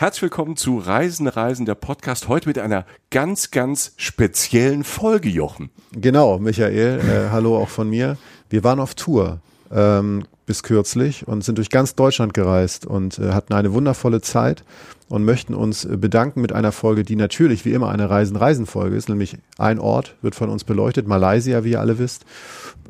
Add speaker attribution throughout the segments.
Speaker 1: Herzlich willkommen zu Reisen, Reisen, der Podcast. Heute mit einer ganz, ganz speziellen Folge, Jochen.
Speaker 2: Genau, Michael. Äh, hallo auch von mir. Wir waren auf Tour ähm, bis kürzlich und sind durch ganz Deutschland gereist und äh, hatten eine wundervolle Zeit und möchten uns bedanken mit einer Folge, die natürlich wie immer eine Reisen-Reisen-Folge ist, nämlich ein Ort wird von uns beleuchtet, Malaysia, wie ihr alle wisst.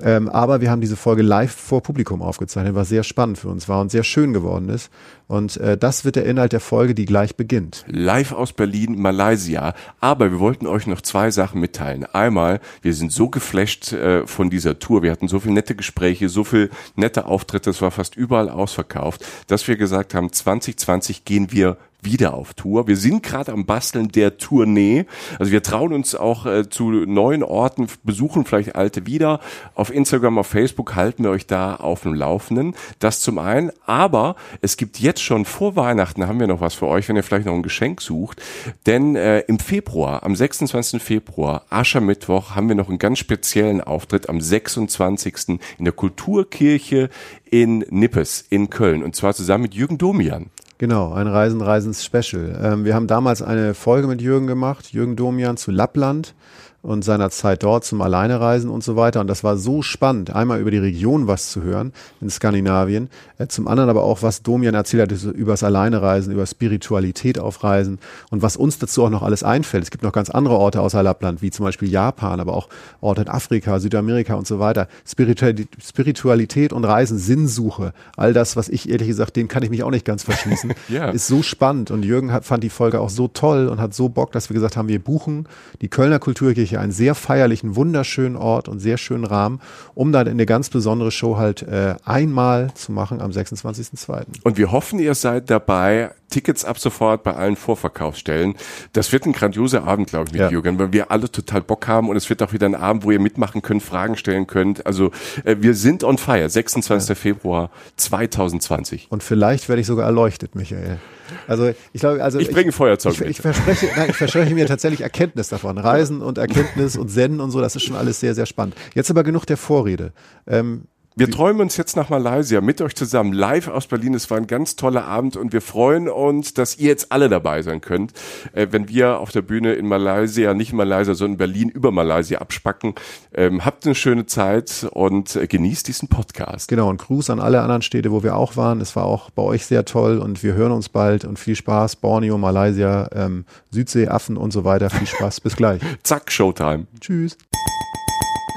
Speaker 2: Ähm, aber wir haben diese Folge live vor Publikum aufgezeichnet, was sehr spannend für uns war und sehr schön geworden ist. Und äh, das wird der Inhalt der Folge, die gleich beginnt.
Speaker 1: Live aus Berlin, Malaysia. Aber wir wollten euch noch zwei Sachen mitteilen. Einmal, wir sind so geflasht äh, von dieser Tour. Wir hatten so viele nette Gespräche, so viele nette Auftritte. Es war fast überall ausverkauft, dass wir gesagt haben, 2020 gehen wir wieder auf Tour. Wir sind gerade am Basteln der Tournee. Also wir trauen uns auch äh, zu neuen Orten, besuchen vielleicht alte wieder. Auf Instagram, auf Facebook halten wir euch da auf dem Laufenden. Das zum einen. Aber es gibt jetzt schon vor Weihnachten haben wir noch was für euch, wenn ihr vielleicht noch ein Geschenk sucht. Denn äh, im Februar, am 26. Februar, Aschermittwoch, haben wir noch einen ganz speziellen Auftritt am 26. in der Kulturkirche in Nippes in Köln. Und zwar zusammen mit Jürgen Domian.
Speaker 2: Genau, ein Reisen, Reisens Special. Ähm, wir haben damals eine Folge mit Jürgen gemacht, Jürgen Domian zu Lappland und seiner Zeit dort zum Alleinereisen und so weiter. Und das war so spannend, einmal über die Region was zu hören in Skandinavien, äh, zum anderen aber auch, was Domian erzählt hat über das Alleinereisen, über Spiritualität auf Reisen und was uns dazu auch noch alles einfällt. Es gibt noch ganz andere Orte außer Lappland, wie zum Beispiel Japan, aber auch Orte in Afrika, Südamerika und so weiter. Spiritualität und Reisen, Sinnsuche, all das, was ich ehrlich gesagt, dem kann ich mich auch nicht ganz verschließen, ja. ist so spannend. Und Jürgen hat, fand die Folge auch so toll und hat so Bock, dass wir gesagt haben, wir buchen die Kölner Kulturkirche Kirche einen sehr feierlichen, wunderschönen Ort und sehr schönen Rahmen, um dann eine ganz besondere Show halt äh, einmal zu machen am 26.02.
Speaker 1: Und wir hoffen, ihr seid dabei. Tickets ab sofort bei allen Vorverkaufsstellen. Das wird ein grandioser Abend, glaube ich, mit ja. Jürgen, weil wir alle total Bock haben und es wird auch wieder ein Abend, wo ihr mitmachen könnt, Fragen stellen könnt. Also äh, wir sind on fire. 26. Ja. Februar 2020.
Speaker 2: Und vielleicht werde ich sogar erleuchtet, Michael. Also ich glaube, also
Speaker 1: ich bringe Feuerzeug
Speaker 2: ich, ich, ich verspreche, nein, ich verspreche mir tatsächlich Erkenntnis davon. Reisen und Erkenntnis und Senden und so, das ist schon alles sehr, sehr spannend. Jetzt aber genug der Vorrede.
Speaker 1: Ähm, wir träumen uns jetzt nach Malaysia mit euch zusammen live aus Berlin. Es war ein ganz toller Abend und wir freuen uns, dass ihr jetzt alle dabei sein könnt, äh, wenn wir auf der Bühne in Malaysia, nicht in Malaysia, sondern in Berlin über Malaysia abspacken. Ähm, habt eine schöne Zeit und äh, genießt diesen Podcast.
Speaker 2: Genau und Gruß an alle anderen Städte, wo wir auch waren. Es war auch bei euch sehr toll und wir hören uns bald und viel Spaß. Borneo, Malaysia, ähm, Südsee, Affen und so weiter. Viel Spaß. Bis gleich.
Speaker 1: Zack, Showtime.
Speaker 2: Tschüss.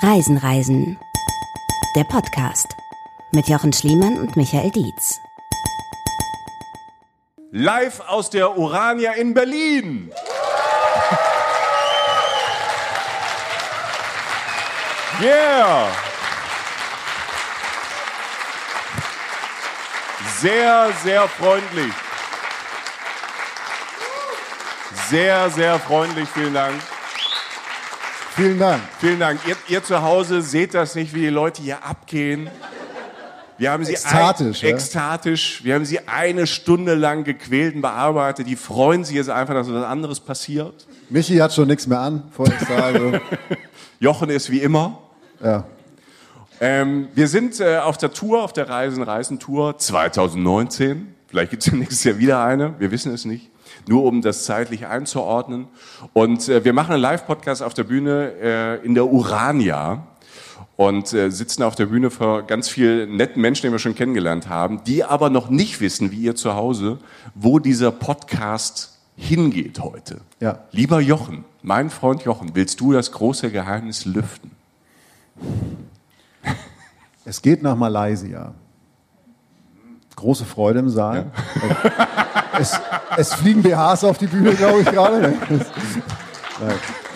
Speaker 3: Reisen, Reisen der Podcast mit Jochen Schliemann und Michael Dietz.
Speaker 1: Live aus der Urania in Berlin. Yeah! Sehr, sehr freundlich. Sehr, sehr freundlich. Vielen Dank.
Speaker 2: Vielen Dank.
Speaker 1: Vielen Dank. Ihr, ihr, zu Hause seht das nicht, wie die Leute hier abgehen. Wir haben sie
Speaker 2: ekstatisch,
Speaker 1: ein, ja? ekstatisch. Wir haben sie eine Stunde lang gequält und bearbeitet. Die freuen sich jetzt einfach, dass was anderes passiert.
Speaker 2: Michi hat schon nichts mehr an, vor ich sage.
Speaker 1: Jochen ist wie immer.
Speaker 2: Ja.
Speaker 1: Ähm, wir sind äh, auf der Tour, auf der Reisen, Reisen Tour 2019. Vielleicht gibt es nächstes Jahr wieder eine. Wir wissen es nicht nur um das zeitlich einzuordnen. Und äh, wir machen einen Live-Podcast auf der Bühne äh, in der Urania und äh, sitzen auf der Bühne vor ganz vielen netten Menschen, die wir schon kennengelernt haben, die aber noch nicht wissen, wie ihr zu Hause, wo dieser Podcast hingeht heute.
Speaker 2: Ja.
Speaker 1: Lieber Jochen, mein Freund Jochen, willst du das große Geheimnis lüften?
Speaker 2: Es geht nach Malaysia. Große Freude im Saal. Ja. Es, es, fliegen BHs auf die Bühne, glaube ich, gerade.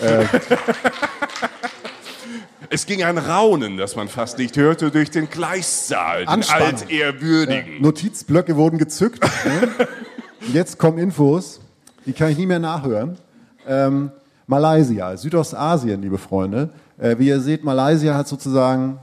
Speaker 1: Äh. Es ging ein Raunen, das man fast nicht hörte, durch den Gleissaal, den altehrwürdigen.
Speaker 2: Ja, Notizblöcke wurden gezückt. ne? Jetzt kommen Infos, die kann ich nie mehr nachhören. Ähm, Malaysia, Südostasien, liebe Freunde. Äh, wie ihr seht, Malaysia hat sozusagen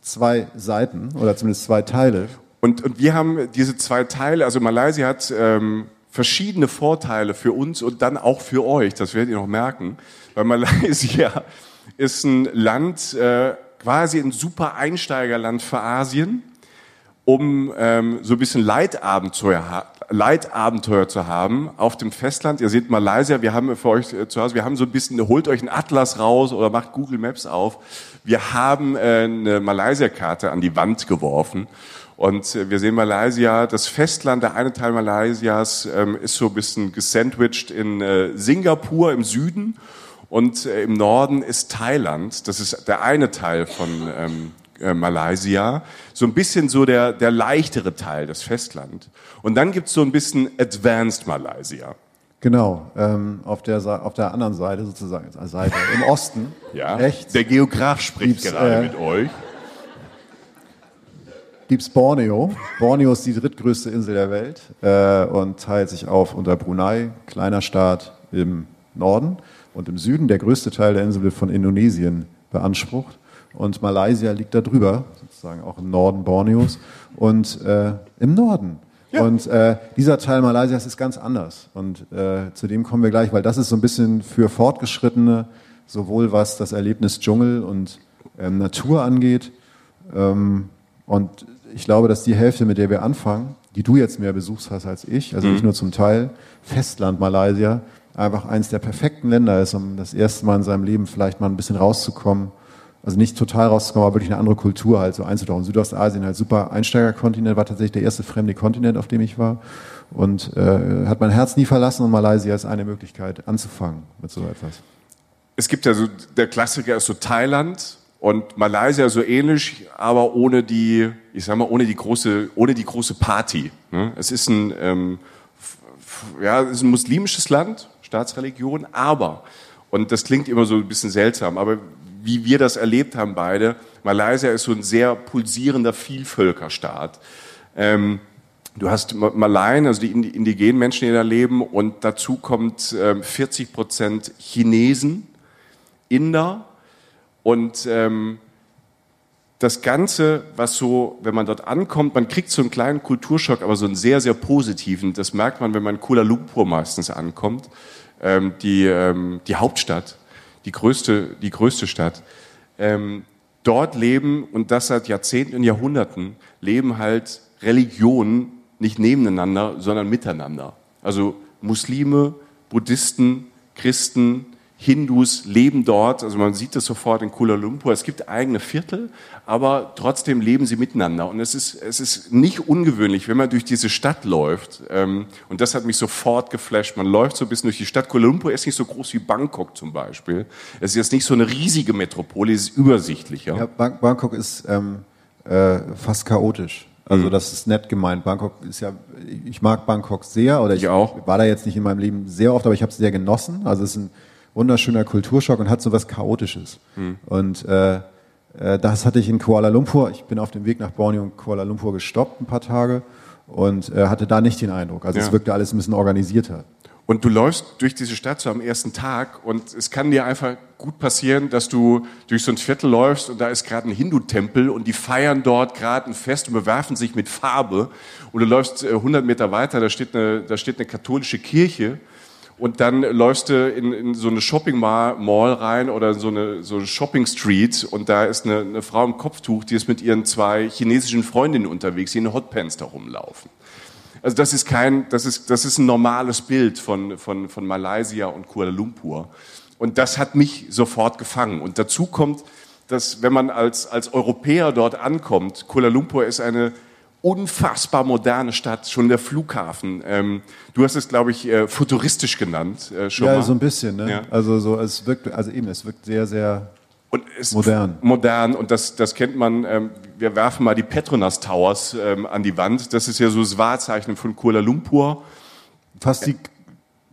Speaker 2: zwei Seiten oder zumindest zwei Teile.
Speaker 1: Und, und wir haben diese zwei Teile, also Malaysia hat ähm, verschiedene Vorteile für uns und dann auch für euch, das werdet ihr noch merken, weil Malaysia ist ein Land, äh, quasi ein super Einsteigerland für Asien um ähm, so ein bisschen Leitabenteuer, Leitabenteuer zu haben auf dem Festland. Ihr seht Malaysia, wir haben für euch äh, zu Hause, wir haben so ein bisschen, holt euch einen Atlas raus oder macht Google Maps auf. Wir haben äh, eine Malaysia-Karte an die Wand geworfen. Und äh, wir sehen Malaysia, das Festland, der eine Teil Malaysias ähm, ist so ein bisschen gesandwiched in äh, Singapur im Süden und äh, im Norden ist Thailand. Das ist der eine Teil von ähm, äh, Malaysia, so ein bisschen so der, der leichtere Teil, das Festland. Und dann gibt's so ein bisschen Advanced Malaysia.
Speaker 2: Genau, ähm, auf, der, auf der anderen Seite sozusagen, Seite, im Osten.
Speaker 1: Ja, rechts, der Geograf spricht gerade äh, mit euch.
Speaker 2: Gibt's Borneo. Borneo ist die drittgrößte Insel der Welt äh, und teilt sich auf unter Brunei, kleiner Staat im Norden und im Süden. Der größte Teil der Insel wird von Indonesien beansprucht. Und Malaysia liegt da drüber, sozusagen auch im Norden Borneos und äh, im Norden. Ja. Und äh, dieser Teil Malaysias ist ganz anders. Und äh, zu dem kommen wir gleich, weil das ist so ein bisschen für Fortgeschrittene, sowohl was das Erlebnis Dschungel und ähm, Natur angeht. Ähm, und ich glaube, dass die Hälfte, mit der wir anfangen, die du jetzt mehr besuchst hast als ich, also mhm. nicht nur zum Teil, Festland Malaysia, einfach eines der perfekten Länder ist, um das erste Mal in seinem Leben vielleicht mal ein bisschen rauszukommen also nicht total rauszukommen, aber wirklich eine andere Kultur halt so einzutauchen. Südostasien halt super Einsteigerkontinent, war tatsächlich der erste fremde Kontinent, auf dem ich war. Und äh, hat mein Herz nie verlassen und Malaysia ist eine Möglichkeit anzufangen mit so etwas.
Speaker 1: Es gibt ja so, der Klassiker ist so Thailand und Malaysia so ähnlich, aber ohne die, ich sag mal, ohne die große, ohne die große Party. Ne? Es ist ein, ähm, ja, es ist ein muslimisches Land, Staatsreligion, aber und das klingt immer so ein bisschen seltsam, aber wie wir das erlebt haben beide, Malaysia ist so ein sehr pulsierender Vielvölkerstaat. Ähm, du hast Malayen, also die indigenen Menschen, die da leben, und dazu kommt ähm, 40 Prozent Chinesen, Inder und ähm, das Ganze, was so, wenn man dort ankommt, man kriegt so einen kleinen Kulturschock, aber so einen sehr, sehr positiven. Das merkt man, wenn man in Kuala Lumpur meistens ankommt, ähm, die, ähm, die Hauptstadt die größte, die größte Stadt. Ähm, dort leben, und das seit Jahrzehnten und Jahrhunderten, leben halt Religionen nicht nebeneinander, sondern miteinander. Also Muslime, Buddhisten, Christen, Hindus leben dort, also man sieht das sofort in Kuala Lumpur. Es gibt eigene Viertel, aber trotzdem leben sie miteinander. Und es ist, es ist nicht ungewöhnlich, wenn man durch diese Stadt läuft. Ähm, und das hat mich sofort geflasht. Man läuft so ein bisschen durch die Stadt. Kuala Lumpur ist nicht so groß wie Bangkok zum Beispiel. Es ist jetzt nicht so eine riesige Metropole, es ist übersichtlicher.
Speaker 2: Ja, Bangkok ist ähm, äh, fast chaotisch. Also mhm. das ist nett gemeint. Bangkok ist ja, ich mag Bangkok sehr oder ich, ich auch. war da jetzt nicht in meinem Leben sehr oft, aber ich habe es sehr genossen. Also es ist ein wunderschöner Kulturschock und hat so was Chaotisches. Mhm. Und äh, äh, das hatte ich in Kuala Lumpur. Ich bin auf dem Weg nach Borneo und Kuala Lumpur gestoppt ein paar Tage und äh, hatte da nicht den Eindruck. Also ja. es wirkte alles ein bisschen organisierter.
Speaker 1: Und du läufst durch diese Stadt so am ersten Tag und es kann dir einfach gut passieren, dass du durch so ein Viertel läufst und da ist gerade ein Hindu-Tempel und die feiern dort gerade ein Fest und bewerfen sich mit Farbe. Und du läufst 100 äh, Meter weiter, da steht eine, da steht eine katholische Kirche und dann läufst du in, in so eine Shopping Mall rein oder so eine, so eine Shopping Street und da ist eine, eine Frau im Kopftuch, die ist mit ihren zwei chinesischen Freundinnen unterwegs, die in Hotpants da rumlaufen. Also das ist kein, das ist, das ist ein normales Bild von, von, von Malaysia und Kuala Lumpur. Und das hat mich sofort gefangen. Und dazu kommt, dass wenn man als, als Europäer dort ankommt, Kuala Lumpur ist eine unfassbar moderne Stadt, schon der Flughafen. Ähm, du hast es, glaube ich, äh, futuristisch genannt.
Speaker 2: Äh, schon ja, mal. so ein bisschen. Ne? Ja. Also so, es wirkt, also eben, es wirkt sehr, sehr
Speaker 1: und modern. Modern und das, das kennt man. Ähm, wir werfen mal die Petronas Towers ähm, an die Wand. Das ist ja so das Wahrzeichen von Kuala Lumpur.
Speaker 2: Fast die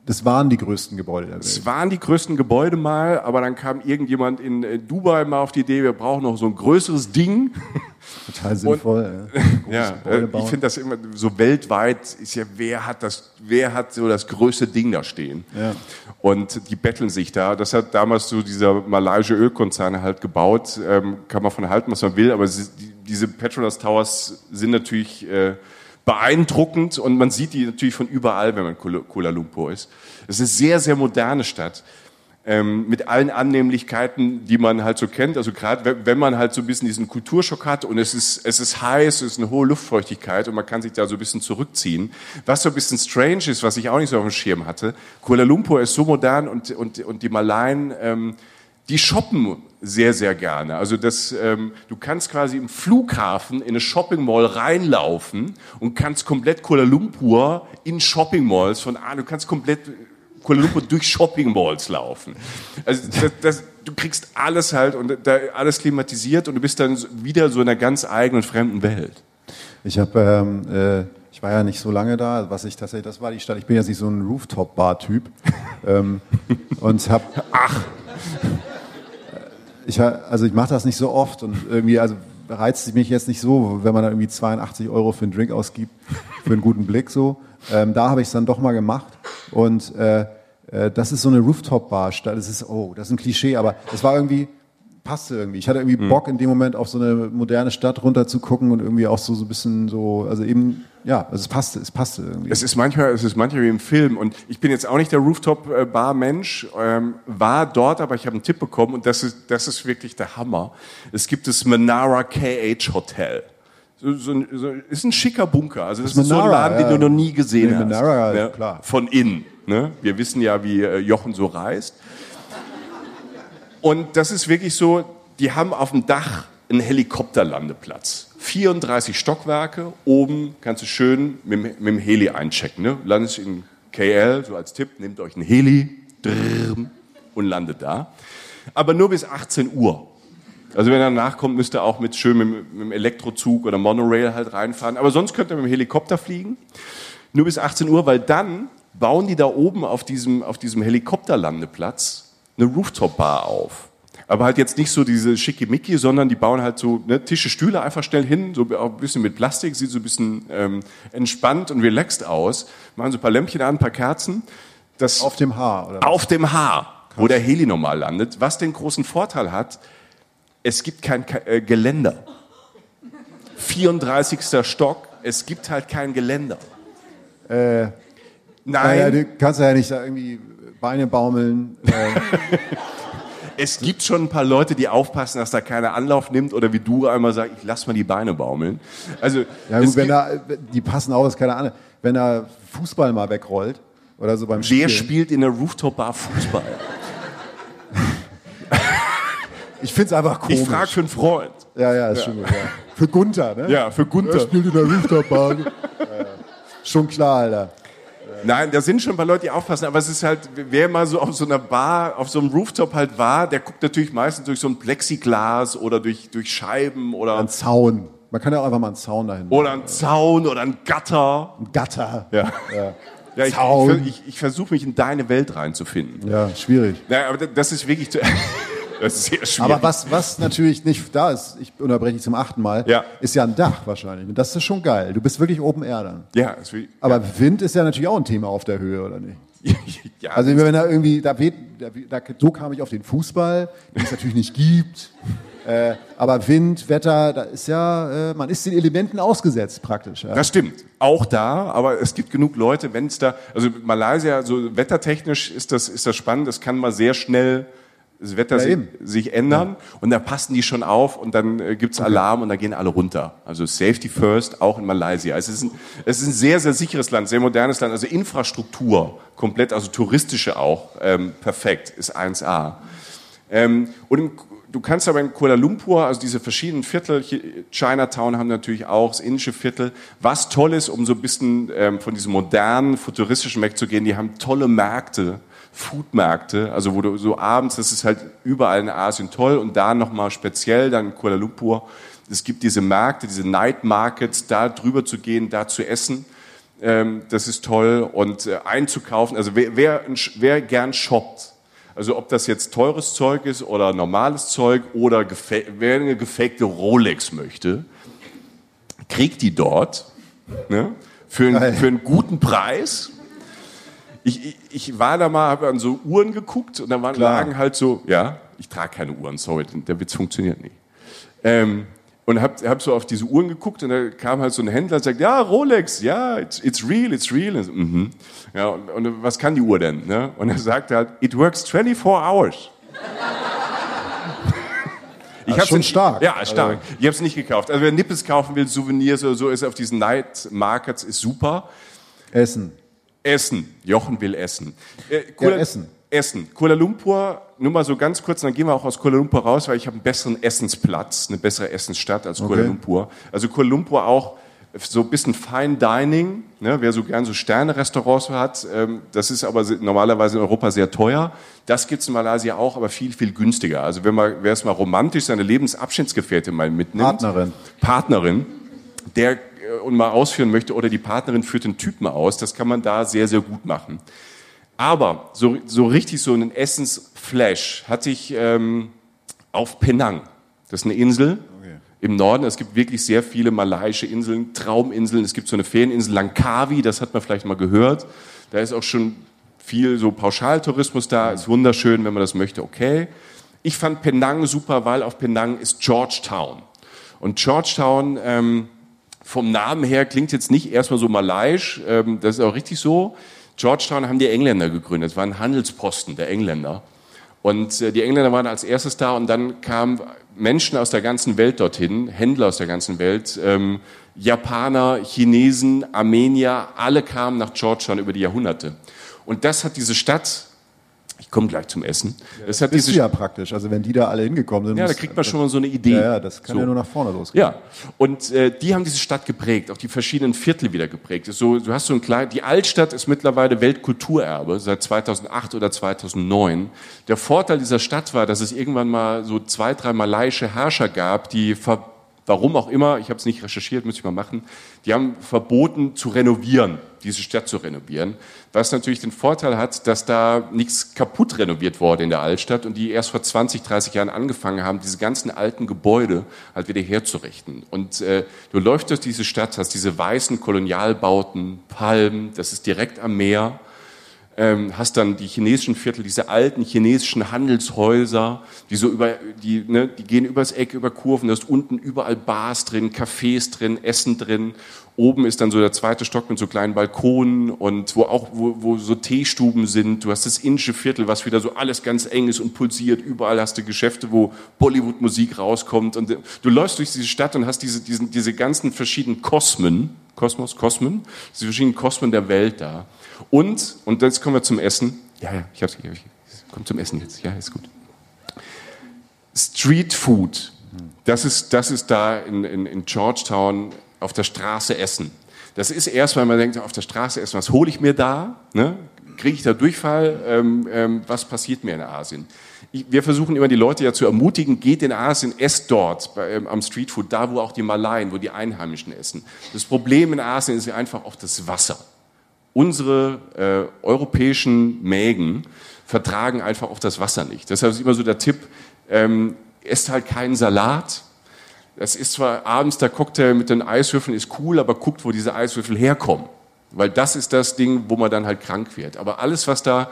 Speaker 2: das waren die größten Gebäude der
Speaker 1: Welt. Das waren die größten Gebäude mal, aber dann kam irgendjemand in äh, Dubai mal auf die Idee, wir brauchen noch so ein größeres Ding.
Speaker 2: Total sinnvoll.
Speaker 1: Und, ja, ja äh, ich finde das immer so weltweit ist ja, wer hat das, wer hat so das größte Ding da stehen? Ja. Und die betteln sich da. Das hat damals so dieser malaysische Ölkonzern halt gebaut. Ähm, kann man von halten, was man will, aber sie, die, diese Petronas Towers sind natürlich äh, beeindruckend und man sieht die natürlich von überall, wenn man Kuala Lumpur ist. Es ist eine sehr, sehr moderne Stadt. ähm, mit allen Annehmlichkeiten, die man halt so kennt. Also gerade wenn man halt so ein bisschen diesen Kulturschock hat und es ist, es ist heiß, es ist eine hohe Luftfeuchtigkeit und man kann sich da so ein bisschen zurückziehen. Was so ein bisschen strange ist, was ich auch nicht so auf dem Schirm hatte, Kuala Lumpur ist so modern und, und, und die Malaien, ähm, die shoppen sehr, sehr gerne. Also das, ähm, du kannst quasi im Flughafen in eine Shopping Mall reinlaufen und kannst komplett Kuala Lumpur in Shopping Malls von, ah, du kannst komplett Kuala Lumpur durch Shopping Malls laufen. Also das, das, du kriegst alles halt und da alles klimatisiert und du bist dann wieder so in einer ganz eigenen fremden Welt.
Speaker 2: Ich habe, ähm, äh, ich war ja nicht so lange da, was ich tatsächlich, das war die Stadt. Ich bin ja nicht so ein Rooftop-Bar-Typ ähm, und habe, ach, ich, also ich mache das nicht so oft und irgendwie, also reizt mich jetzt nicht so, wenn man da irgendwie 82 Euro für einen Drink ausgibt, für einen guten Blick so. Ähm, da habe ich es dann doch mal gemacht und äh, äh, das ist so eine Rooftop-Bar. Das ist, oh, das ist ein Klischee, aber es war irgendwie, passte irgendwie. Ich hatte irgendwie mhm. Bock in dem Moment auf so eine moderne Stadt runter zu gucken und irgendwie auch so, so ein bisschen so, also eben, ja, also es passte, es passte irgendwie.
Speaker 1: Es ist manchmal, es ist manchmal wie im Film und ich bin jetzt auch nicht der Rooftop-Bar-Mensch, ähm, war dort, aber ich habe einen Tipp bekommen und das ist, das ist wirklich der Hammer. Es gibt das Manara KH Hotel. So, so, so, ist ein schicker Bunker. Also das, das ist Manara, so ein Laden, ja. den du noch nie gesehen nee, hast. Manara, ja, klar. Von innen. Ne? Wir wissen ja, wie äh, Jochen so reist. Und das ist wirklich so, die haben auf dem Dach einen Helikopterlandeplatz. 34 Stockwerke, oben kannst du schön mit, mit dem Heli einchecken. Ne? Landest in KL, so als Tipp, nehmt euch einen Heli und landet da. Aber nur bis 18 Uhr. Also wenn er nachkommt, müsst ihr auch mit schön mit, mit dem Elektrozug oder Monorail halt reinfahren. Aber sonst könnt ihr mit dem Helikopter fliegen. Nur bis 18 Uhr, weil dann bauen die da oben auf diesem, auf diesem Helikopterlandeplatz eine Rooftop-Bar auf. Aber halt jetzt nicht so diese schickimicki, sondern die bauen halt so ne, Tische, Stühle einfach schnell hin, so auch ein bisschen mit Plastik, sieht so ein bisschen ähm, entspannt und relaxed aus. Machen so ein paar Lämpchen an, ein paar Kerzen.
Speaker 2: Das auf dem Haar, oder?
Speaker 1: Was? Auf dem Haar, Krass. wo der Heli normal landet. Was den großen Vorteil hat, es gibt kein äh, Geländer. 34. Stock, es gibt halt kein Geländer.
Speaker 2: Äh, Nein. Naja, du kannst ja nicht da irgendwie Beine baumeln. Äh.
Speaker 1: es gibt schon ein paar Leute, die aufpassen, dass da keiner Anlauf nimmt oder wie du einmal sagst, ich lass mal die Beine baumeln.
Speaker 2: Also ja, gut, wenn da, die passen aus, keine Ahnung. Wenn da Fußball mal wegrollt oder so beim
Speaker 1: Spielen. Wer spielt in der Rooftop-Bar Fußball?
Speaker 2: ich find's einfach komisch.
Speaker 1: Ich frage für einen Freund.
Speaker 2: Ja, ja, ist ja. schon gut. Ja. Für Gunther, ne?
Speaker 1: Ja, für Gunther. Er
Speaker 2: spielt in der Rooftop-Bar. ja, schon klar, Alter.
Speaker 1: Nein, da sind schon ein paar Leute, die aufpassen, aber es ist halt, wer mal so auf so einer Bar, auf so einem Rooftop halt war, der guckt natürlich meistens durch so ein Plexiglas oder durch, durch Scheiben oder.
Speaker 2: Ein Zaun. Man kann ja auch einfach mal einen Zaun dahin
Speaker 1: machen. Oder ein Zaun oder ein Gatter.
Speaker 2: Ein Gatter.
Speaker 1: Ja. ja. Ja, ich, ich, ich, ich versuche mich in deine Welt reinzufinden.
Speaker 2: Ja, schwierig.
Speaker 1: Ja, aber das ist wirklich.
Speaker 2: Das ist sehr schwierig. Aber was, was natürlich nicht da ist, ich unterbreche dich zum achten Mal, ja. ist ja ein Dach wahrscheinlich. Und das ist schon geil. Du bist wirklich Open Air dann.
Speaker 1: Ja.
Speaker 2: Wie, Aber ja. Wind ist ja natürlich auch ein Thema auf der Höhe, oder nicht? ja, also wenn da irgendwie, da weht, da, so kam ich auf den Fußball, den es natürlich nicht gibt. Äh, aber Wind, Wetter, da ist ja, äh, man ist den Elementen ausgesetzt praktisch. Ja.
Speaker 1: Das stimmt. Auch da, aber es gibt genug Leute, wenn es da, also Malaysia, so wettertechnisch ist das, ist das spannend, das kann mal sehr schnell das Wetter ja, sich, sich, ändern ja. und da passen die schon auf und dann äh, gibt's okay. Alarm und da gehen alle runter. Also Safety First, auch in Malaysia. Es ist, ein, es ist ein sehr, sehr sicheres Land, sehr modernes Land. Also Infrastruktur komplett, also touristische auch, ähm, perfekt, ist 1A. Ähm, und im, du kannst aber in Kuala Lumpur, also diese verschiedenen Viertel, Chinatown haben natürlich auch, das indische Viertel, was toll ist, um so ein bisschen ähm, von diesem modernen, futuristischen wegzugehen, die haben tolle Märkte, Foodmärkte, also wo du so abends, das ist halt überall in Asien toll und da nochmal speziell, dann in Kuala Lumpur, es gibt diese Märkte, diese Night Markets, da drüber zu gehen, da zu essen, ähm, das ist toll und äh, einzukaufen, also wer, wer, wer gern shoppt, also ob das jetzt teures Zeug ist oder normales Zeug oder wer eine gefakte Rolex möchte, kriegt die dort ne, für, einen, für einen guten Preis ich, ich, ich war da mal, habe an so Uhren geguckt und da waren Klar. lagen halt so, ja, ich trage keine Uhren, sorry, der Witz funktioniert nicht. Ähm, und hab, hab so auf diese Uhren geguckt und da kam halt so ein Händler und sagt, ja, Rolex, ja, it's, it's real, it's real. Und so, mhm. Ja, und, und, was kann die Uhr denn? Ne? Und er sagte halt, it works 24 hours.
Speaker 2: Ich hab's schon nicht, stark.
Speaker 1: Ja, stark. Also. Ich habe es nicht gekauft. Also wer Nippes kaufen will, Souvenirs oder so, ist auf diesen Night Markets ist super.
Speaker 2: Essen.
Speaker 1: Essen. Jochen will essen.
Speaker 2: Äh, Kuala, ja, essen.
Speaker 1: Essen. Kuala Lumpur, nur mal so ganz kurz, dann gehen wir auch aus Kuala Lumpur raus, weil ich habe einen besseren Essensplatz, eine bessere Essensstadt als Kuala okay. Lumpur. Also Kuala Lumpur auch so ein bisschen Fine Dining, ne, wer so gern so Sterne-Restaurants hat, ähm, das ist aber normalerweise in Europa sehr teuer. Das gibt's in Malaysia auch, aber viel, viel günstiger. Also wenn man, wer es mal romantisch seine Lebensabschnittsgefährtin mal mitnimmt.
Speaker 2: Partnerin.
Speaker 1: Partnerin, der und mal ausführen möchte oder die Partnerin führt den Typen aus, das kann man da sehr, sehr gut machen. Aber so, so richtig so einen Essensflash hatte ich ähm, auf Penang. Das ist eine Insel im Norden. Es gibt wirklich sehr viele malaiische Inseln, Trauminseln. Es gibt so eine Ferieninsel Langkawi, das hat man vielleicht mal gehört. Da ist auch schon viel so Pauschaltourismus da. Ist wunderschön, wenn man das möchte, okay. Ich fand Penang super, weil auf Penang ist Georgetown. Und Georgetown ähm, vom Namen her klingt jetzt nicht erstmal so malaiisch, ähm, das ist auch richtig so. Georgetown haben die Engländer gegründet, es war ein Handelsposten der Engländer. Und äh, die Engländer waren als erstes da und dann kamen Menschen aus der ganzen Welt dorthin, Händler aus der ganzen Welt, ähm, Japaner, Chinesen, Armenier, alle kamen nach Georgetown über die Jahrhunderte. Und das hat diese Stadt ich komme gleich zum Essen.
Speaker 2: Ja, das, hat ist ja praktisch. Also wenn die da alle hingekommen sind.
Speaker 1: Ja, da kriegt man schon mal so eine Idee. Ja,
Speaker 2: ja das kann so. ja nur nach vorne losgehen.
Speaker 1: Ja, und äh, die haben diese Stadt geprägt, auch die verschiedenen Viertel wieder geprägt. So, du hast so ein klein, die Altstadt ist mittlerweile Weltkulturerbe seit 2008 oder 2009. Der Vorteil dieser Stadt war, dass es irgendwann mal so zwei, drei malaiische Herrscher gab, die ver warum auch immer, ich habe es nicht recherchiert, muss ich mal machen, die haben verboten zu renovieren, diese Stadt zu renovieren, was natürlich den Vorteil hat, dass da nichts kaputt renoviert wurde in der Altstadt und die erst vor 20, 30 Jahren angefangen haben, diese ganzen alten Gebäude halt wieder herzurichten. Und äh, du läufst durch diese Stadt, hast diese weißen Kolonialbauten, Palmen, das ist direkt am Meer, ähm, hast dann die chinesischen Viertel, diese alten chinesischen Handelshäuser, die so über, die, ne, die gehen übers Eck, über Kurven, da ist unten überall Bars drin, Cafés drin, Essen drin. Oben ist dann so der zweite Stock mit so kleinen Balkonen und wo auch, wo, wo so Teestuben sind. Du hast das indische Viertel, was wieder so alles ganz eng ist und pulsiert. Überall hast du Geschäfte, wo Bollywood-Musik rauskommt und du läufst durch diese Stadt und hast diese, diesen, diese ganzen verschiedenen Kosmen, Kosmos, Kosmen, diese verschiedenen Kosmen der Welt da. Und, und jetzt kommen wir zum Essen. Ja, ja, ich hab's, ich, ich komm zum Essen jetzt. Ja, ist gut. Street Food. Das ist, das ist da in, in, in Georgetown auf der Straße essen. Das ist erst, weil man denkt, auf der Straße essen, was hole ich mir da? Ne? Kriege ich da Durchfall? Ähm, ähm, was passiert mir in Asien? Ich, wir versuchen immer die Leute ja zu ermutigen, geht in Asien, esst dort bei, ähm, am Streetfood, da wo auch die Malaien, wo die Einheimischen essen. Das Problem in Asien ist einfach auch das Wasser unsere äh, europäischen Mägen vertragen einfach auch das Wasser nicht. Deshalb ist immer so der Tipp, ähm, esst halt keinen Salat. Das ist zwar abends der Cocktail mit den Eiswürfeln ist cool, aber guckt, wo diese Eiswürfel herkommen. Weil das ist das Ding, wo man dann halt krank wird. Aber alles, was da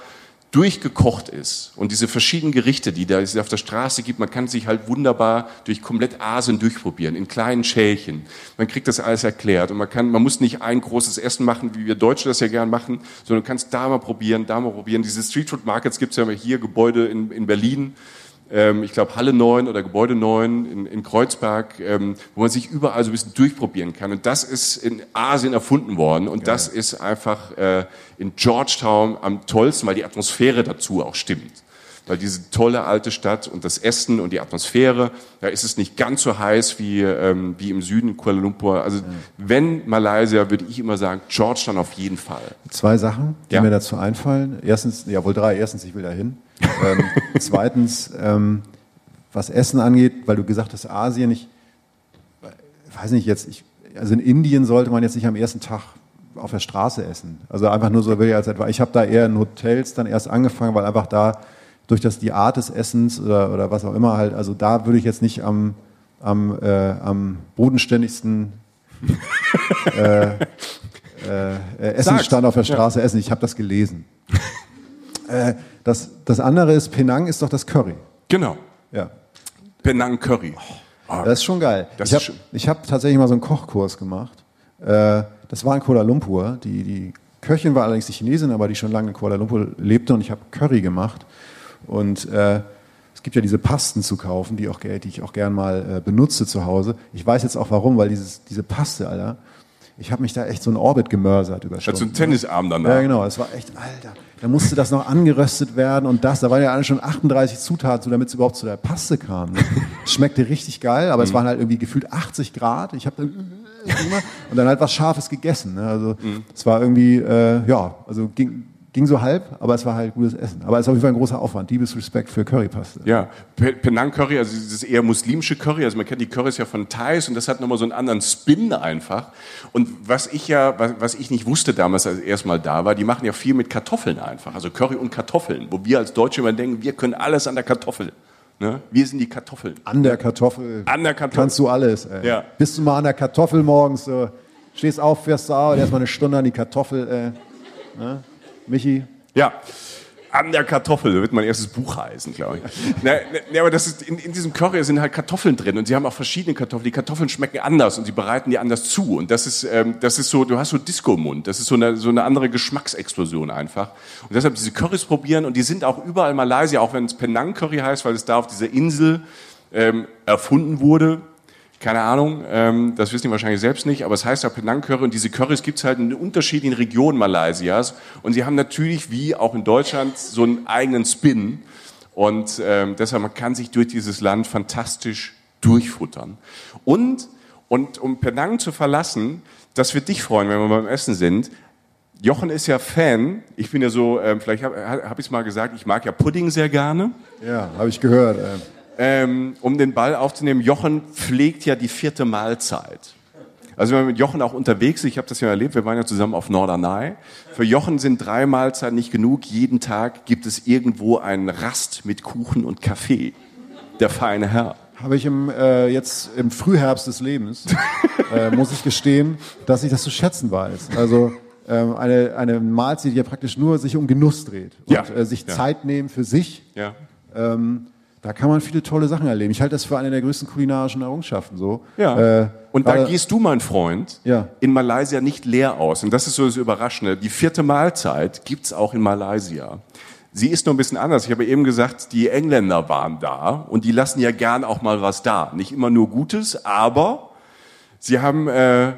Speaker 1: durchgekocht ist und diese verschiedenen Gerichte, die da es auf der Straße gibt, man kann sich halt wunderbar durch komplett Asien durchprobieren, in kleinen Schälchen. Man kriegt das alles erklärt und man kann, man muss nicht ein großes Essen machen, wie wir Deutsche das ja gern machen, sondern du kannst da mal probieren, da mal probieren. Diese Street Food Markets gibt es ja hier, Gebäude in, in Berlin, ich glaube Halle 9 oder Gebäude 9 in, in Kreuzberg, ähm, wo man sich überall so ein bisschen durchprobieren kann. Und das ist in Asien erfunden worden und Geil. das ist einfach äh, in Georgetown am tollsten, weil die Atmosphäre dazu auch stimmt. Weil diese tolle alte Stadt und das Essen und die Atmosphäre, da ist es nicht ganz so heiß wie, ähm, wie im Süden Kuala Lumpur. Also ja. wenn Malaysia, würde ich immer sagen, Georgetown auf jeden Fall.
Speaker 2: Zwei Sachen, die ja. mir dazu einfallen. Erstens, ja wohl drei. Erstens, ich will da hin ähm, zweitens, ähm, was Essen angeht, weil du gesagt hast, Asien, ich weiß nicht jetzt, ich, also in Indien sollte man jetzt nicht am ersten Tag auf der Straße essen. Also einfach nur so will ich als etwa. Ich habe da eher in Hotels dann erst angefangen, weil einfach da durch das die Art des Essens oder, oder was auch immer halt, also da würde ich jetzt nicht am, am, äh, am bodenständigsten äh, äh, äh Essensstand auf der Straße ja. essen. Ich habe das gelesen. Äh, das, das andere ist, Penang ist doch das Curry.
Speaker 1: Genau.
Speaker 2: Ja.
Speaker 1: Penang Curry.
Speaker 2: Das ist schon geil.
Speaker 1: Das
Speaker 2: ich habe hab tatsächlich mal so einen Kochkurs gemacht. Äh, das war in Kuala Lumpur. Die, die Köchin war allerdings die Chinesin, aber die schon lange in Kuala Lumpur lebte und ich habe Curry gemacht. Und äh, es gibt ja diese Pasten zu kaufen, die, auch, die ich auch gern mal äh, benutze zu Hause. Ich weiß jetzt auch warum, weil dieses, diese Paste, Alter, ich habe mich da echt so in Orbit gemörsert über Stunden.
Speaker 1: einen Tennisarm danach.
Speaker 2: Ja, genau. Es war echt, Alter. Da musste das noch angeröstet werden und das. Da waren ja alle schon 38 Zutaten, so damit es überhaupt zu der Paste kam. Ne? Schmeckte richtig geil, aber es waren halt irgendwie gefühlt 80 Grad. Ich habe dann und dann halt was Scharfes gegessen. Ne? Also es war irgendwie, äh, ja, also ging, ging so halb, aber es war halt gutes Essen. Aber es ist auf jeden Fall ein großer Aufwand. Liebesrespekt für Currypaste.
Speaker 1: Ja, Pe- Penang Curry, also dieses eher muslimische Curry, also man kennt die Currys ja von Thais und das hat nochmal so einen anderen Spin einfach. Und was ich ja, was, was ich nicht wusste damals, als ich erstmal da war, die machen ja viel mit Kartoffeln einfach, also Curry und Kartoffeln, wo wir als Deutsche immer denken, wir können alles an der Kartoffel. Ne? Wir sind die Kartoffeln.
Speaker 2: An der Kartoffel.
Speaker 1: An der Kartoffel.
Speaker 2: Kannst du alles. Ey.
Speaker 1: Ja.
Speaker 2: Bist du mal an der Kartoffel morgens, so, stehst auf, fährst zur Arbeit, erstmal eine Stunde an die Kartoffel. Äh, ne? Michi,
Speaker 1: Ja, an der Kartoffel, wird mein erstes Buch heißen, glaube ich. Na, na, aber das ist, in, in diesem Curry sind halt Kartoffeln drin und sie haben auch verschiedene Kartoffeln. Die Kartoffeln schmecken anders und sie bereiten die anders zu. Und das ist, ähm, das ist so, du hast so Disco im Mund. Das ist so eine, so eine andere Geschmacksexplosion einfach. Und deshalb diese Currys probieren und die sind auch überall in Malaysia, auch wenn es Penang Curry heißt, weil es da auf dieser Insel ähm, erfunden wurde. Keine Ahnung, ähm, das wissen die wahrscheinlich selbst nicht, aber es heißt ja Penang Curry und diese Currys gibt es halt in unterschiedlichen Regionen Malaysias und sie haben natürlich, wie auch in Deutschland, so einen eigenen Spin und ähm, deshalb man kann sich durch dieses Land fantastisch durchfuttern. Und, und um Penang zu verlassen, das wird dich freuen, wenn wir beim Essen sind, Jochen ist ja Fan, ich bin ja so, ähm, vielleicht habe hab ich es mal gesagt, ich mag ja Pudding sehr gerne.
Speaker 2: ja, habe ich gehört. Äh.
Speaker 1: Ähm, um den Ball aufzunehmen, Jochen pflegt ja die vierte Mahlzeit. Also wenn man mit Jochen auch unterwegs ist, ich habe das ja erlebt, wir waren ja zusammen auf Norderney. Für Jochen sind drei Mahlzeiten nicht genug. Jeden Tag gibt es irgendwo einen Rast mit Kuchen und Kaffee. Der feine Herr.
Speaker 2: Habe ich im, äh, jetzt im Frühherbst des Lebens, äh, muss ich gestehen, dass ich das zu schätzen weiß. Also ähm, eine, eine Mahlzeit, die ja praktisch nur sich um Genuss dreht und
Speaker 1: Ja.
Speaker 2: äh, sich
Speaker 1: Ja.
Speaker 2: Zeit nehmen für sich.
Speaker 1: Ja.
Speaker 2: Ähm, da kann man viele tolle Sachen erleben. Ich halte das für eine der größten kulinarischen Errungenschaften. So.
Speaker 1: Ja.
Speaker 2: Äh,
Speaker 1: und da gehst du, mein Freund,
Speaker 2: Ja.
Speaker 1: in Malaysia nicht leer aus. Und das ist so das Überraschende. Die vierte Mahlzeit gibt's auch in Malaysia. Sie ist nur ein bisschen anders. Ich habe eben gesagt, die Engländer waren da und die lassen ja gern auch mal was da. Nicht immer nur Gutes, aber sie haben äh,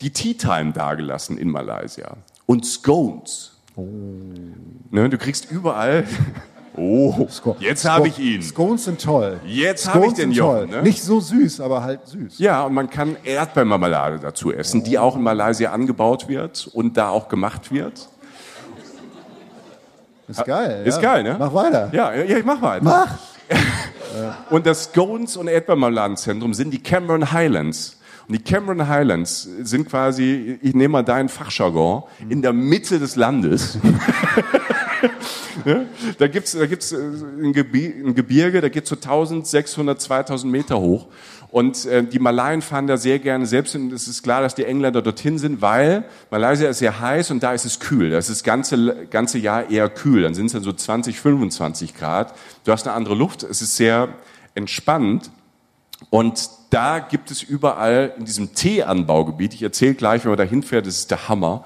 Speaker 1: die Tea Time dagelassen in Malaysia. Und Scones. Ne, du kriegst überall. Oh,
Speaker 2: Sco-
Speaker 1: jetzt habe ich ihn.
Speaker 2: Scones sind toll.
Speaker 1: Jetzt habe ich den Jochen, ne?
Speaker 2: Nicht so süß, aber halt süß.
Speaker 1: Ja, und man kann Erdbeermarmelade dazu essen, die auch in Malaysia angebaut wird und da auch gemacht wird.
Speaker 2: Ist geil.
Speaker 1: Ist
Speaker 2: ja.
Speaker 1: geil, ne?
Speaker 2: Mach weiter.
Speaker 1: Ja, ja, ich mach weiter.
Speaker 2: Mach.
Speaker 1: Und das Scones- und Erdbeermarmeladenzentrum sind die Cameron Highlands. Und die Cameron Highlands sind quasi, ich nehme mal deinen Fachjargon, in der Mitte des Landes. Ne? Da gibt's, da gibt's äh, ein, Gebi ein Gebirge, da geht so 1600, 2000 Meter hoch. Und äh, die Malaien fahren da sehr gerne selbst hin. Es ist klar, dass die Engländer dorthin sind, weil Malaysia ist sehr heiß und da ist es kühl. Das ist das ganze, ganze Jahr eher kühl. Dann sind es dann so 20, 25 Grad. Du hast eine andere Luft. Es ist sehr entspannt. Und da gibt es überall in diesem Teeanbaugebiet, ich erzähle gleich, wenn man da hinfährt, das ist der Hammer.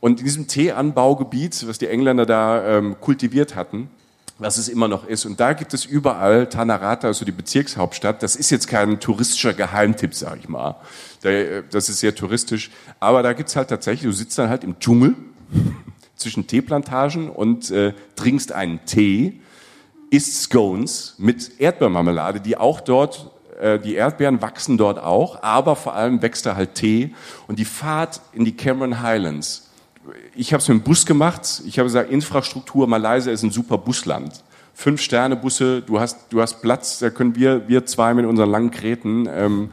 Speaker 1: Und in diesem Teeanbaugebiet, was die Engländer da ähm, kultiviert hatten, was es immer noch ist, und da gibt es überall, Tanarata, also die Bezirkshauptstadt, das ist jetzt kein touristischer Geheimtipp, sag ich mal. Äh, Das ist sehr touristisch, aber da gibt's halt tatsächlich, du sitzt dann halt im Dschungel zwischen Teeplantagen und äh, trinkst einen Tee, isst Scones mit Erdbeermarmelade, die auch dort, äh, die Erdbeeren wachsen dort auch, aber vor allem wächst da halt Tee. Und die Fahrt in die Cameron Highlands, ich habe es mit dem Bus gemacht, ich habe gesagt, Infrastruktur, Malaysia ist ein super Busland. Fünf Sterne Busse, du hast, du hast Platz, da können wir, wir zwei mit unseren langen Gräten, ähm,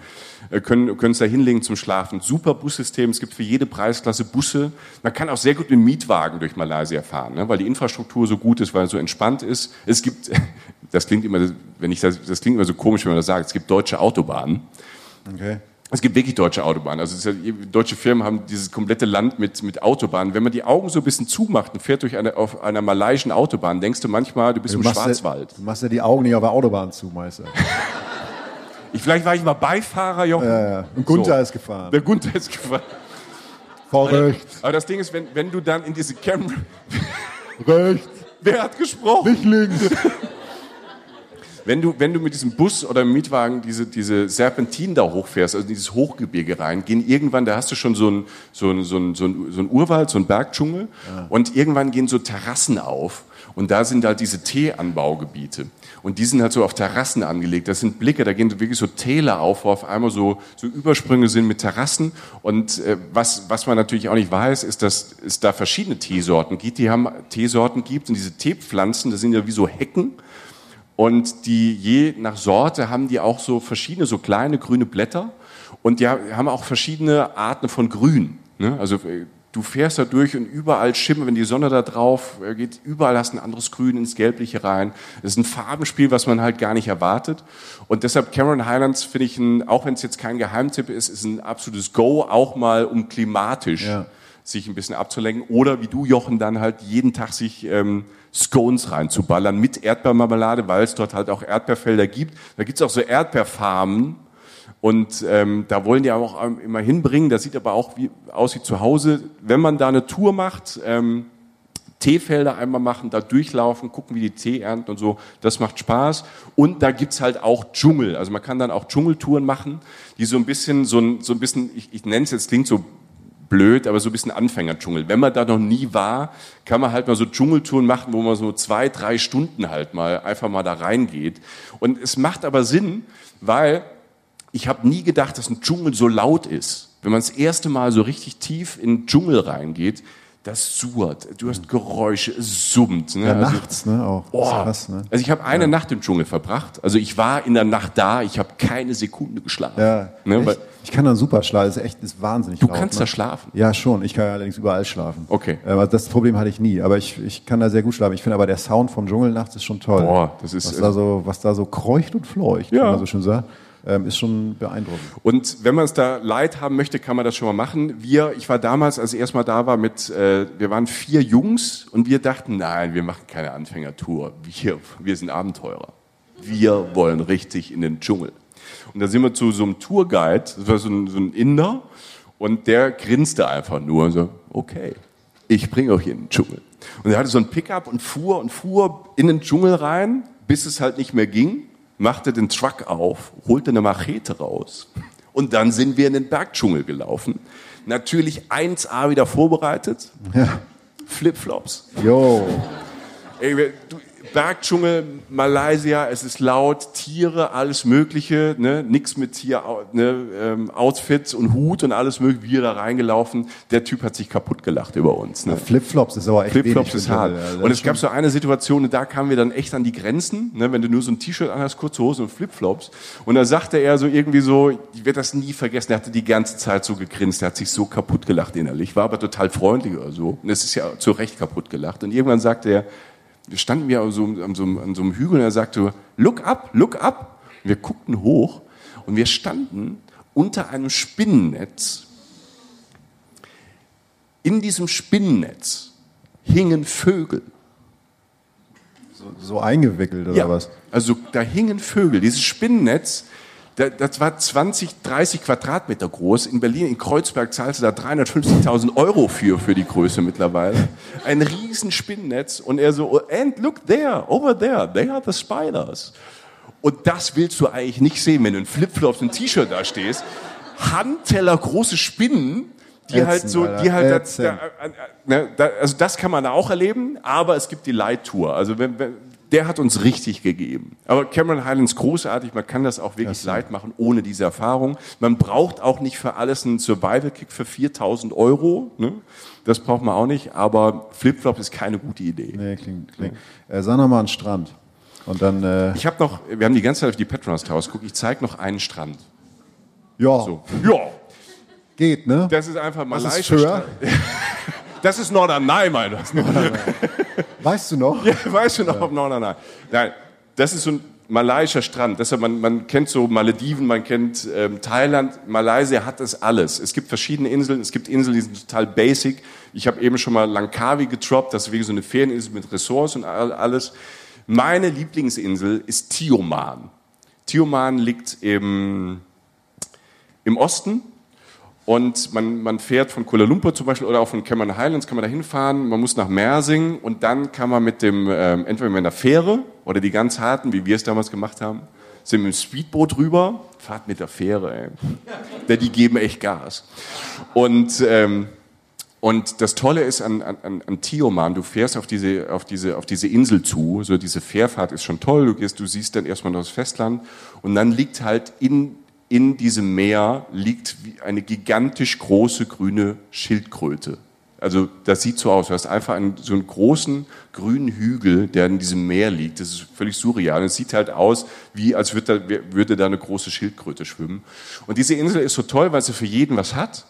Speaker 1: äh, können, es da hinlegen zum Schlafen. Super Bussystem, es gibt für jede Preisklasse Busse. Man kann auch sehr gut mit Mietwagen durch Malaysia fahren, ne? weil die Infrastruktur so gut ist, weil es so entspannt ist. Es gibt, das klingt immer, wenn ich das, das klingt immer so komisch, wenn man das sagt, es gibt deutsche Autobahnen.
Speaker 2: Okay.
Speaker 1: Es gibt wirklich deutsche Autobahnen. Also ja, deutsche Firmen haben dieses komplette Land mit, mit Autobahnen. Wenn man die Augen so ein bisschen zumacht und fährt durch eine, auf einer malaiischen Autobahn, denkst du manchmal, du bist
Speaker 2: Du
Speaker 1: im Schwarzwald.
Speaker 2: Ja, du machst ja die Augen nicht auf der Autobahn zu, Meister.
Speaker 1: Ich, vielleicht war ich mal Beifahrer, Jochen.
Speaker 2: Ja, ja. Und Gunther ist gefahren.
Speaker 1: Der Gunther ist gefahren.
Speaker 2: Fahr rechts.
Speaker 1: Aber das Ding ist, wenn, wenn du dann in diese Camry...
Speaker 2: Rechts.
Speaker 1: Wer hat gesprochen?
Speaker 2: Nicht links.
Speaker 1: Wenn du, wenn du mit diesem Bus oder Mietwagen diese, diese Serpentinen da hochfährst, also dieses Hochgebirge rein, gehen irgendwann, da hast du schon so ein, so ein, so ein, so ein, so ein Urwald, so ein Bergdschungel und irgendwann gehen so Terrassen auf und da sind halt diese Teeanbaugebiete und die sind halt so auf Terrassen angelegt. Das sind Blicke, da gehen wirklich so Täler auf, wo auf einmal so, so Übersprünge sind mit Terrassen und äh, was, was man natürlich auch nicht weiß, ist, dass es da verschiedene Teesorten gibt. Die haben Teesorten gibt und diese Teepflanzen, das sind ja wie so Hecken und die je nach Sorte haben die auch so verschiedene, so kleine grüne Blätter. Und die haben auch verschiedene Arten von Grün. Ne? Also äh, du fährst da durch und überall schimmert, wenn die Sonne da drauf äh, geht, überall hast du ein anderes Grün ins Gelbliche rein. Das ist ein Farbenspiel, was man halt gar nicht erwartet. Und deshalb Cameron Highlands finde ich, ein, auch wenn es jetzt kein Geheimtipp ist, ist ein absolutes Go, auch mal um klimatisch
Speaker 2: Ja.
Speaker 1: Sich ein bisschen abzulenken. Oder wie du, Jochen, dann halt jeden Tag sich ähm, Scones reinzuballern mit Erdbeermarmelade, weil es dort halt auch Erdbeerfelder gibt. Da gibt's auch so Erdbeerfarmen. Und ähm, da wollen die auch immer hinbringen. Das sieht aber auch wie, aus wie zu Hause. Wenn man da eine Tour macht, ähm, Teefelder einmal machen, da durchlaufen, gucken, wie die Tee ernten und so. Das macht Spaß. Und da gibt's halt auch Dschungel. Also man kann dann auch Dschungeltouren machen, die so ein bisschen, so ein, so ein bisschen, ich, ich nenne es jetzt, klingt so blöd, aber so ein bisschen Anfängerdschungel. Wenn man da noch nie war, kann man halt mal so Dschungeltouren machen, wo man so zwei, drei Stunden halt mal einfach mal da reingeht. Und es macht aber Sinn, weil ich habe nie gedacht, dass ein Dschungel so laut ist. Wenn man das erste Mal so richtig tief in den Dschungel reingeht, das surrt, du hast Geräusche, es summt. Ne?
Speaker 2: Ja,
Speaker 1: Also-
Speaker 2: nachts, ne? Auch.
Speaker 1: Oh.
Speaker 2: Krass, ne?
Speaker 1: Also ich habe eine Nacht im Dschungel verbracht. Also ich war in der Nacht da, ich habe keine Sekunde geschlafen.
Speaker 2: Ja,
Speaker 1: ne? Weil
Speaker 2: ich kann dann super schlafen. Das ist echt, ist wahnsinnig
Speaker 1: du
Speaker 2: laut,
Speaker 1: kannst
Speaker 2: ne?
Speaker 1: da schlafen.
Speaker 2: Ja, schon. Ich kann ja allerdings überall schlafen.
Speaker 1: Okay.
Speaker 2: Aber das Problem hatte ich nie. Aber ich, ich kann da sehr gut schlafen. Ich finde aber der Sound vom Dschungel nachts ist schon toll.
Speaker 1: Boah, das ist,
Speaker 2: was
Speaker 1: äh,
Speaker 2: da so, was da so kreucht und fleucht,
Speaker 1: Ja.
Speaker 2: wie man so schön sagt, ist schon beeindruckend.
Speaker 1: Und wenn man es da light haben möchte, kann man das schon mal machen. Wir, ich war damals, als ich erstmal da war, mit, äh, wir waren vier Jungs und wir dachten, nein, wir machen keine Anfängertour. Wir, wir sind Abenteurer. Wir wollen richtig in den Dschungel. Und da sind wir zu so einem Tourguide, das war so ein, so ein Inder, und der grinste einfach nur und so, okay, ich bringe euch in den Dschungel. Und er hatte so ein Pickup und fuhr und fuhr in den Dschungel rein, bis es halt nicht mehr ging, machte den Truck auf, holte eine Machete raus. Und dann sind wir in den Bergdschungel gelaufen. Natürlich 1A wieder vorbereitet.
Speaker 2: Ja.
Speaker 1: Flipflops.
Speaker 2: Jo.
Speaker 1: Ey, du, Bergdschungel, Malaysia, es ist laut, Tiere, alles Mögliche, ne? nix mit hier, ne? ähm, Outfits und Hut und alles Mögliche, wir da reingelaufen. Der Typ hat sich kaputt gelacht über uns. Ne?
Speaker 2: Flipflops ist aber echt
Speaker 1: Flipflops ist hart.
Speaker 2: Also
Speaker 1: Und es gab so eine Situation, und da kamen wir dann echt an die Grenzen, ne, wenn du nur so ein T-Shirt anhast, kurze Hosen und Flipflops. Und da sagte er so irgendwie so, ich werde das nie vergessen, er hatte die ganze Zeit so gegrinst, er hat sich so kaputt gelacht innerlich, war aber total freundlich oder so. Und es ist ja zu Recht kaputt gelacht. Und irgendwann sagte er, standen wir an so, an so, an so einem Hügel und er sagte, look up, look up. Und wir guckten hoch und wir standen unter einem Spinnennetz. In diesem Spinnennetz hingen Vögel.
Speaker 2: so, so eingewickelt oder was?
Speaker 1: Also da hingen Vögel. Dieses Spinnennetz, das war 20, 30 Quadratmeter groß. In Berlin, in Kreuzberg zahlst du da 350.000 Euro für, für die Größe mittlerweile. Ein riesen Spinnennetz. Und er so, and look there, over there, they are the spiders. Und das willst du eigentlich nicht sehen, wenn du in Flipflops und T-Shirt da stehst. Handteller große Spinnen, die halt
Speaker 2: Ätzend,
Speaker 1: so,
Speaker 2: Alter,
Speaker 1: die halt, da, da, äh, ne, da, also das kann man da auch erleben, aber es gibt die Light Tour. Also wenn, wenn, der hat uns richtig gegeben. Aber Cameron Highlands großartig, man kann das auch wirklich light machen, ohne diese Erfahrung. Man braucht auch nicht für alles einen Survival-Kick für 4000 Euro. Ne? Das braucht man auch nicht, aber Flipflop ist keine gute Idee.
Speaker 2: Nee, klingt, klingt. Äh, sag noch mal einen Strand. Und dann, äh,
Speaker 1: Ich habe noch, wir haben die ganze Zeit auf die Petronas Towers geguckt, ich zeige noch einen Strand.
Speaker 2: ja,
Speaker 1: So. Ja,
Speaker 2: geht, ne?
Speaker 1: das ist einfach? Strand. Das ist Norderney, mein das.
Speaker 2: Weißt du noch?
Speaker 1: Ja, weißt du noch, ob Norderney? Nein, das ist so ein malaiischer Strand. Deshalb, man, man kennt so Malediven, man kennt ähm, Thailand. Malaysia hat das alles. Es gibt verschiedene Inseln. Es gibt Inseln, die sind total basic. Ich habe eben schon mal Langkawi getroppt. Das ist wirklich so eine Ferieninsel mit Ressorts und all- alles. Meine Lieblingsinsel ist Tioman. Tioman liegt im, im Osten und man, man fährt von Kuala Lumpur zum Beispiel oder auch von Cameron Highlands kann man da hinfahren. Man muss nach Mersing und dann kann man mit dem, ähm, entweder mit einer Fähre oder die ganz harten, wie wir es damals gemacht haben, sind mit dem Speedboot rüber, fahrt mit der Fähre, ey. Die geben echt Gas. Und, ähm, und das Tolle ist an, an, an Tioman, du fährst auf diese, auf, diese, auf diese Insel zu, so diese Fährfahrt ist schon toll, du, gehst, du siehst dann erstmal das Festland und dann liegt halt in in diesem Meer liegt eine gigantisch große grüne Schildkröte. Also das sieht so aus. Du hast einfach einen, so einen großen grünen Hügel, der in diesem Meer liegt. Das ist völlig surreal. es sieht halt aus, wie als würde da, würde da eine große Schildkröte schwimmen. Und diese Insel ist so toll, weil sie für jeden was hat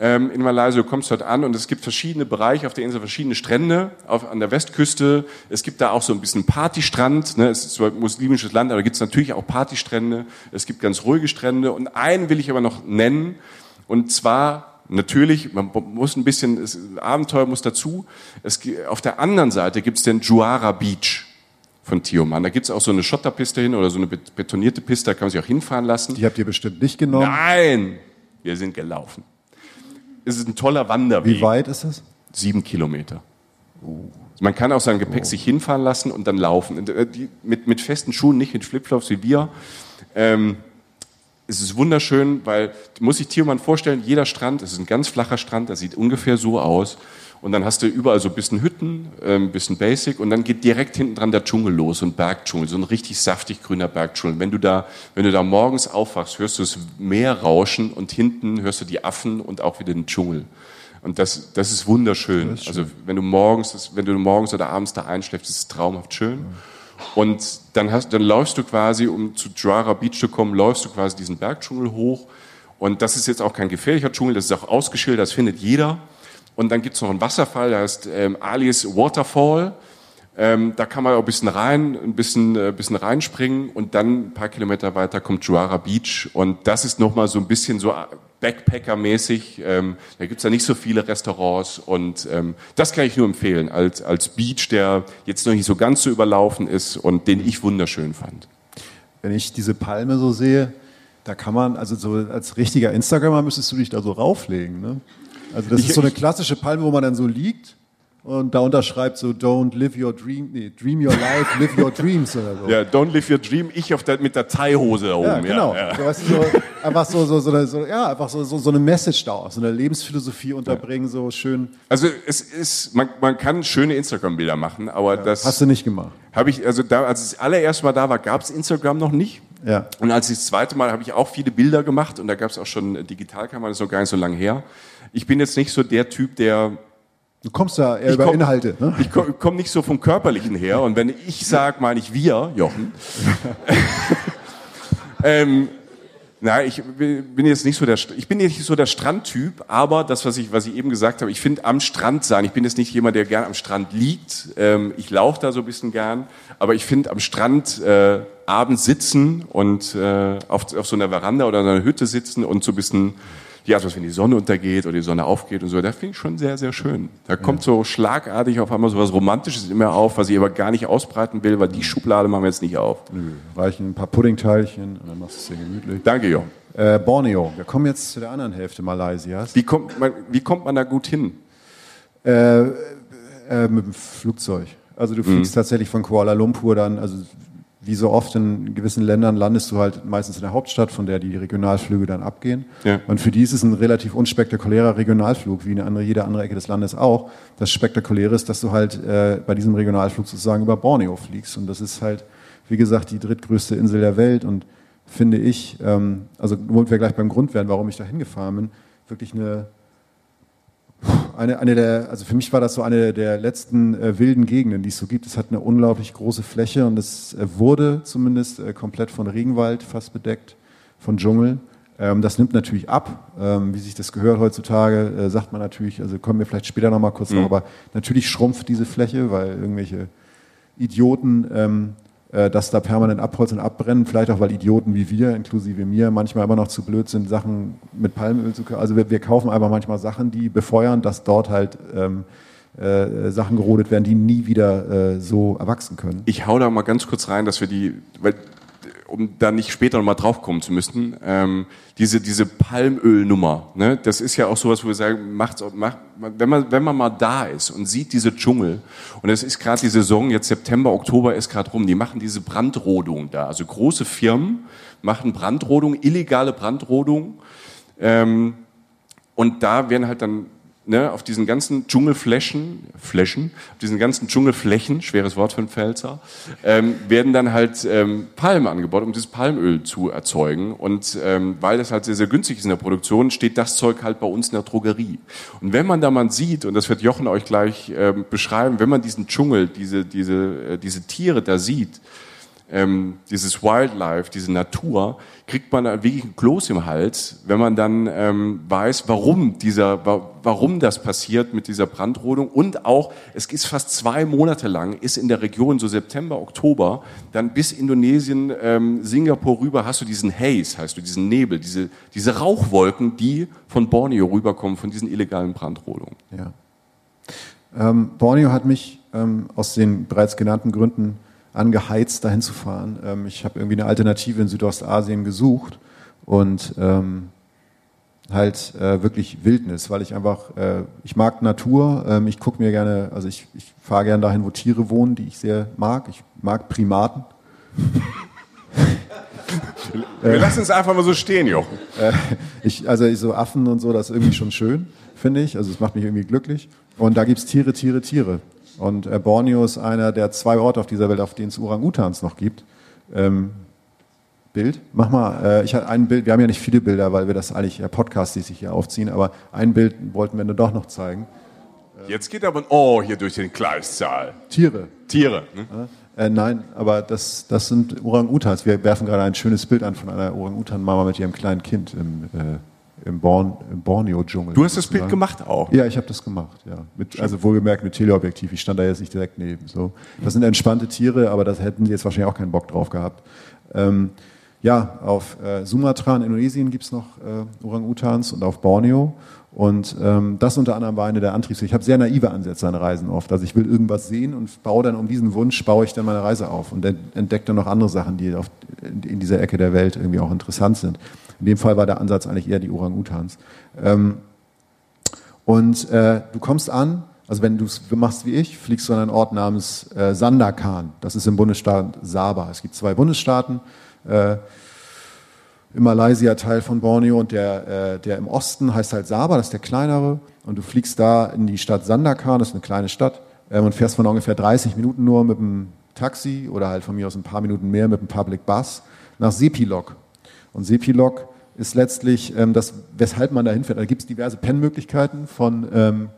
Speaker 1: ähm, in Malaysia. Du kommst dort an und es gibt verschiedene Bereiche auf der Insel, verschiedene Strände auf, an der Westküste. Es gibt da auch so ein bisschen Partystrand. Ne? Es ist zwar ein muslimisches Land, aber da gibt es natürlich auch Partystrände. Es gibt ganz ruhige Strände. Und einen will ich aber noch nennen. Und zwar Natürlich, man muss ein bisschen, das Abenteuer muss dazu. Es, auf der anderen Seite gibt es den Juara Beach von Tioman. Da gibt es auch so eine Schotterpiste hin oder so eine betonierte Piste, da kann man sich auch hinfahren lassen.
Speaker 2: Die habt ihr bestimmt nicht genommen?
Speaker 1: Nein, wir sind gelaufen ist es ein toller Wanderweg.
Speaker 2: Wie weit ist es?
Speaker 1: Sieben Kilometer. Oh. Man kann auch sein Gepäck oh. sich hinfahren lassen und dann laufen. Äh, mit, mit festen Schuhen, nicht mit Flipflops wie wir. Ähm, es ist wunderschön, weil, muss sich Tiermann vorstellen, jeder Strand, es ist ein ganz flacher Strand, der sieht ungefähr so aus. Und dann hast du überall so ein bisschen Hütten, ein ähm, bisschen Basic und dann geht direkt hinten dran der Dschungel los, so ein Bergdschungel, so ein richtig saftig grüner Bergdschungel. Wenn du da, wenn du da morgens aufwachst, hörst du das Meer rauschen und hinten hörst du die Affen und auch wieder den Dschungel. Und das, das ist wunderschön. Das ist also wenn du morgens, wenn du morgens oder abends da einschläfst, ist es traumhaft schön. Und dann hast, dann läufst du quasi, um zu Juara Beach zu kommen, läufst du quasi diesen Bergdschungel hoch. Und das ist jetzt auch kein gefährlicher Dschungel, das ist auch ausgeschildert, das findet jeder. Und dann gibt es noch einen Wasserfall, der heißt ähm, Alice Waterfall. Ähm, da kann man auch ein bisschen rein, ein bisschen, äh, bisschen reinspringen und dann ein paar Kilometer weiter kommt Juara Beach und das ist nochmal so ein bisschen so Backpacker-mäßig. Ähm, da gibt's ja nicht so viele Restaurants und ähm, das kann ich nur empfehlen als, als Beach, der jetzt noch nicht so ganz so überlaufen ist und den ich wunderschön fand.
Speaker 2: Wenn ich diese Palme so sehe, da kann man, also so als richtiger Instagramer müsstest du dich da so rauflegen, ne? Also das ich, ist so eine klassische Palme, wo man dann so liegt und da unterschreibt so Don't live your dream, nee, Dream your life, live your dreams oder so.
Speaker 1: Ja, Don't live your dream. Ich auf der, mit der Thai-Hose da oben. Ja,
Speaker 2: genau.
Speaker 1: Ja, ja.
Speaker 2: So, weißt du, so, einfach so, so, so, eine, so, ja, einfach so, so, so eine Message da, so eine Lebensphilosophie unterbringen, so schön.
Speaker 1: Also es ist, man, man kann schöne Instagram-Bilder machen, aber das
Speaker 2: hast du nicht gemacht.
Speaker 1: Habe ich, also da, als ich das allererste Mal da war, gab es Instagram noch nicht.
Speaker 2: Ja.
Speaker 1: Und als ich das zweite Mal habe ich auch viele Bilder gemacht und da gab es auch schon Digitalkamera, das ist noch gar nicht so lange her ich bin jetzt nicht so der Typ, der
Speaker 2: Du kommst da eher über komm, Inhalte.
Speaker 1: Ne? Ich komme komm nicht so vom Körperlichen her. Und wenn ich sage, meine ich wir, Jochen. ähm, na, ich bin jetzt nicht so der, ich bin nicht so der Strandtyp, aber das, was ich, was ich eben gesagt habe, ich finde am Strand sein, ich bin jetzt nicht jemand, der gern am Strand liegt. Ähm, ich laufe da so ein bisschen gern, aber ich finde am Strand äh, abends sitzen und äh, auf, auf so einer Veranda oder einer Hütte sitzen und so ein bisschen ja, also wenn die Sonne untergeht oder die Sonne aufgeht und so, das finde ich schon sehr, sehr schön. Da kommt so schlagartig auf einmal so was Romantisches immer auf, was ich aber gar nicht ausbreiten will, weil die Schublade machen wir jetzt nicht auf.
Speaker 2: Nö, reichen ein paar Puddingteilchen und dann machst du es dir gemütlich.
Speaker 1: Danke, Jo.
Speaker 2: Äh, Borneo, wir kommen jetzt zu der anderen Hälfte Malaysias.
Speaker 1: Wie kommt man, wie kommt man da gut hin?
Speaker 2: Äh, äh, mit dem Flugzeug. Also du fliegst mhm. tatsächlich von Kuala Lumpur dann, also wie so oft in gewissen Ländern landest du halt meistens in der Hauptstadt, von der die Regionalflüge dann abgehen. Ja. Und für die ist es ein relativ unspektakulärer Regionalflug, wie eine andere, jede andere Ecke des Landes auch. Das Spektakuläre ist, dass du halt äh, bei diesem Regionalflug sozusagen über Borneo fliegst. Und das ist halt, wie gesagt, die drittgrößte Insel der Welt. Und finde ich, ähm, also wo wir gleich beim Grund werden, warum ich da hingefahren bin, wirklich eine eine, eine der, also für mich war das so eine der letzten äh, wilden Gegenden, die es so gibt. Es hat eine unglaublich große Fläche und es äh, wurde zumindest äh, komplett von Regenwald fast bedeckt, von Dschungel. Ähm, das nimmt natürlich ab, ähm, wie sich das gehört heutzutage, äh, sagt man natürlich, also kommen wir vielleicht später nochmal kurz mhm. noch, aber natürlich schrumpft diese Fläche, weil irgendwelche Idioten ähm, äh, dass da permanent abholzen und abbrennen, vielleicht auch weil Idioten wie wir, inklusive mir, manchmal immer noch zu blöd sind, Sachen mit Palmöl zu kaufen. Also wir, wir, kaufen einfach manchmal Sachen, die befeuern, dass dort halt ähm, äh, Sachen gerodet werden, die nie wieder äh, so erwachsen können.
Speaker 1: Ich hau da mal ganz kurz rein, dass wir die, weil um da nicht später nochmal draufkommen zu müssen, ähm, diese, diese Palmölnummer, ne, das ist ja auch sowas, wo wir sagen, macht's, macht, wenn man, wenn man mal da ist und sieht diese Dschungel, und es ist gerade die Saison, jetzt September, Oktober ist gerade rum, die machen diese Brandrodung da, also große Firmen machen Brandrodung, illegale Brandrodung, ähm, und da werden halt dann ne, auf diesen ganzen Dschungelflächen, Flächen, auf diesen ganzen Dschungelflächen, schweres Wort für einen Pfälzer, ähm, werden dann halt ähm, Palmen angebaut, um dieses Palmöl zu erzeugen. Und ähm, weil das halt sehr, sehr günstig ist in der Produktion, steht das Zeug halt bei uns in der Drogerie. Und wenn man da mal sieht, und das wird Jochen euch gleich ähm, beschreiben, wenn man diesen Dschungel, diese, diese, äh, diese Tiere da sieht, ähm, dieses Wildlife, diese Natur, kriegt man wirklich ein Kloß im Hals, wenn man dann ähm, weiß, warum dieser, warum das passiert mit dieser Brandrodung und auch, es ist fast zwei Monate lang, ist in der Region so September, Oktober, dann bis Indonesien, ähm, Singapur rüber hast du diesen Haze, heißt du, diesen Nebel, diese, diese Rauchwolken, die von Borneo rüberkommen, von diesen illegalen Brandrodungen.
Speaker 2: Ja. Ähm, Borneo hat mich ähm, aus den bereits genannten Gründen angeheizt, dahin zu fahren. Ähm, ich habe irgendwie eine Alternative in Südostasien gesucht und ähm, halt äh, wirklich Wildnis, weil ich einfach, äh, ich mag Natur, ähm, ich gucke mir gerne, also ich, ich fahre gerne dahin, wo Tiere wohnen, die ich sehr mag. Ich mag Primaten.
Speaker 1: Wir lassen es einfach mal so stehen, Jochen.
Speaker 2: Äh, ich, also so Affen und so, das ist irgendwie schon schön, finde ich. Also es macht mich irgendwie glücklich. Und da gibt's Tiere, Tiere, Tiere. Und äh, Borneo ist einer der zwei Orte auf dieser Welt, auf denen es Orang-Utans noch gibt. Ähm, Bild? Mach mal, äh, ich hatte ein Bild, wir haben ja nicht viele Bilder, weil wir das eigentlich ja sich hier aufziehen, aber ein Bild wollten wir nur doch noch zeigen.
Speaker 1: Jetzt geht aber ein Oh hier durch den Gleissaal.
Speaker 2: Tiere.
Speaker 1: Tiere. Ne?
Speaker 2: Äh, nein, aber das, das sind Orang-Utans. Wir werfen gerade ein schönes Bild an von einer Orang-Utan-Mama mit ihrem kleinen Kind im, äh, im, Born, im Borneo-Dschungel.
Speaker 1: Du hast das Bild gemacht auch?
Speaker 2: Ja, ich habe das gemacht, ja. Mit, also wohlgemerkt mit Teleobjektiv. Ich stand da jetzt nicht direkt neben. So. Das sind entspannte Tiere, aber das hätten sie jetzt wahrscheinlich auch keinen Bock drauf gehabt. Ähm, ja, auf äh, Sumatra in Indonesien gibt es noch äh, Orang-Utans und auf Borneo. Und ähm, das unter anderem war eine der Antriebs. Ich habe sehr naive Ansätze an Reisen oft. Also ich will irgendwas sehen und baue dann um diesen Wunsch, baue ich dann meine Reise auf und entdecke dann noch andere Sachen, die auf, in dieser Ecke der Welt irgendwie auch interessant sind. In dem Fall war der Ansatz eigentlich eher die Orang-Utans. Ähm, und äh, du kommst an, also wenn du es machst wie ich, fliegst du an einen Ort namens äh, Sandakan. Das ist im Bundesstaat Sabah. Es gibt zwei Bundesstaaten. Äh, im Malaysia Teil von Borneo und der, äh, der im Osten heißt halt Sabah, das ist der kleinere. Und du fliegst da in die Stadt Sandakan, das ist eine kleine Stadt, äh, und fährst von ungefähr 30 Minuten nur mit dem Taxi oder halt von mir aus ein paar Minuten mehr mit dem Public Bus nach Sepilok. Und Sepilok ist letztlich ähm, das, weshalb man da hinfährt. Da gibt es diverse Pennmöglichkeiten von, ähm,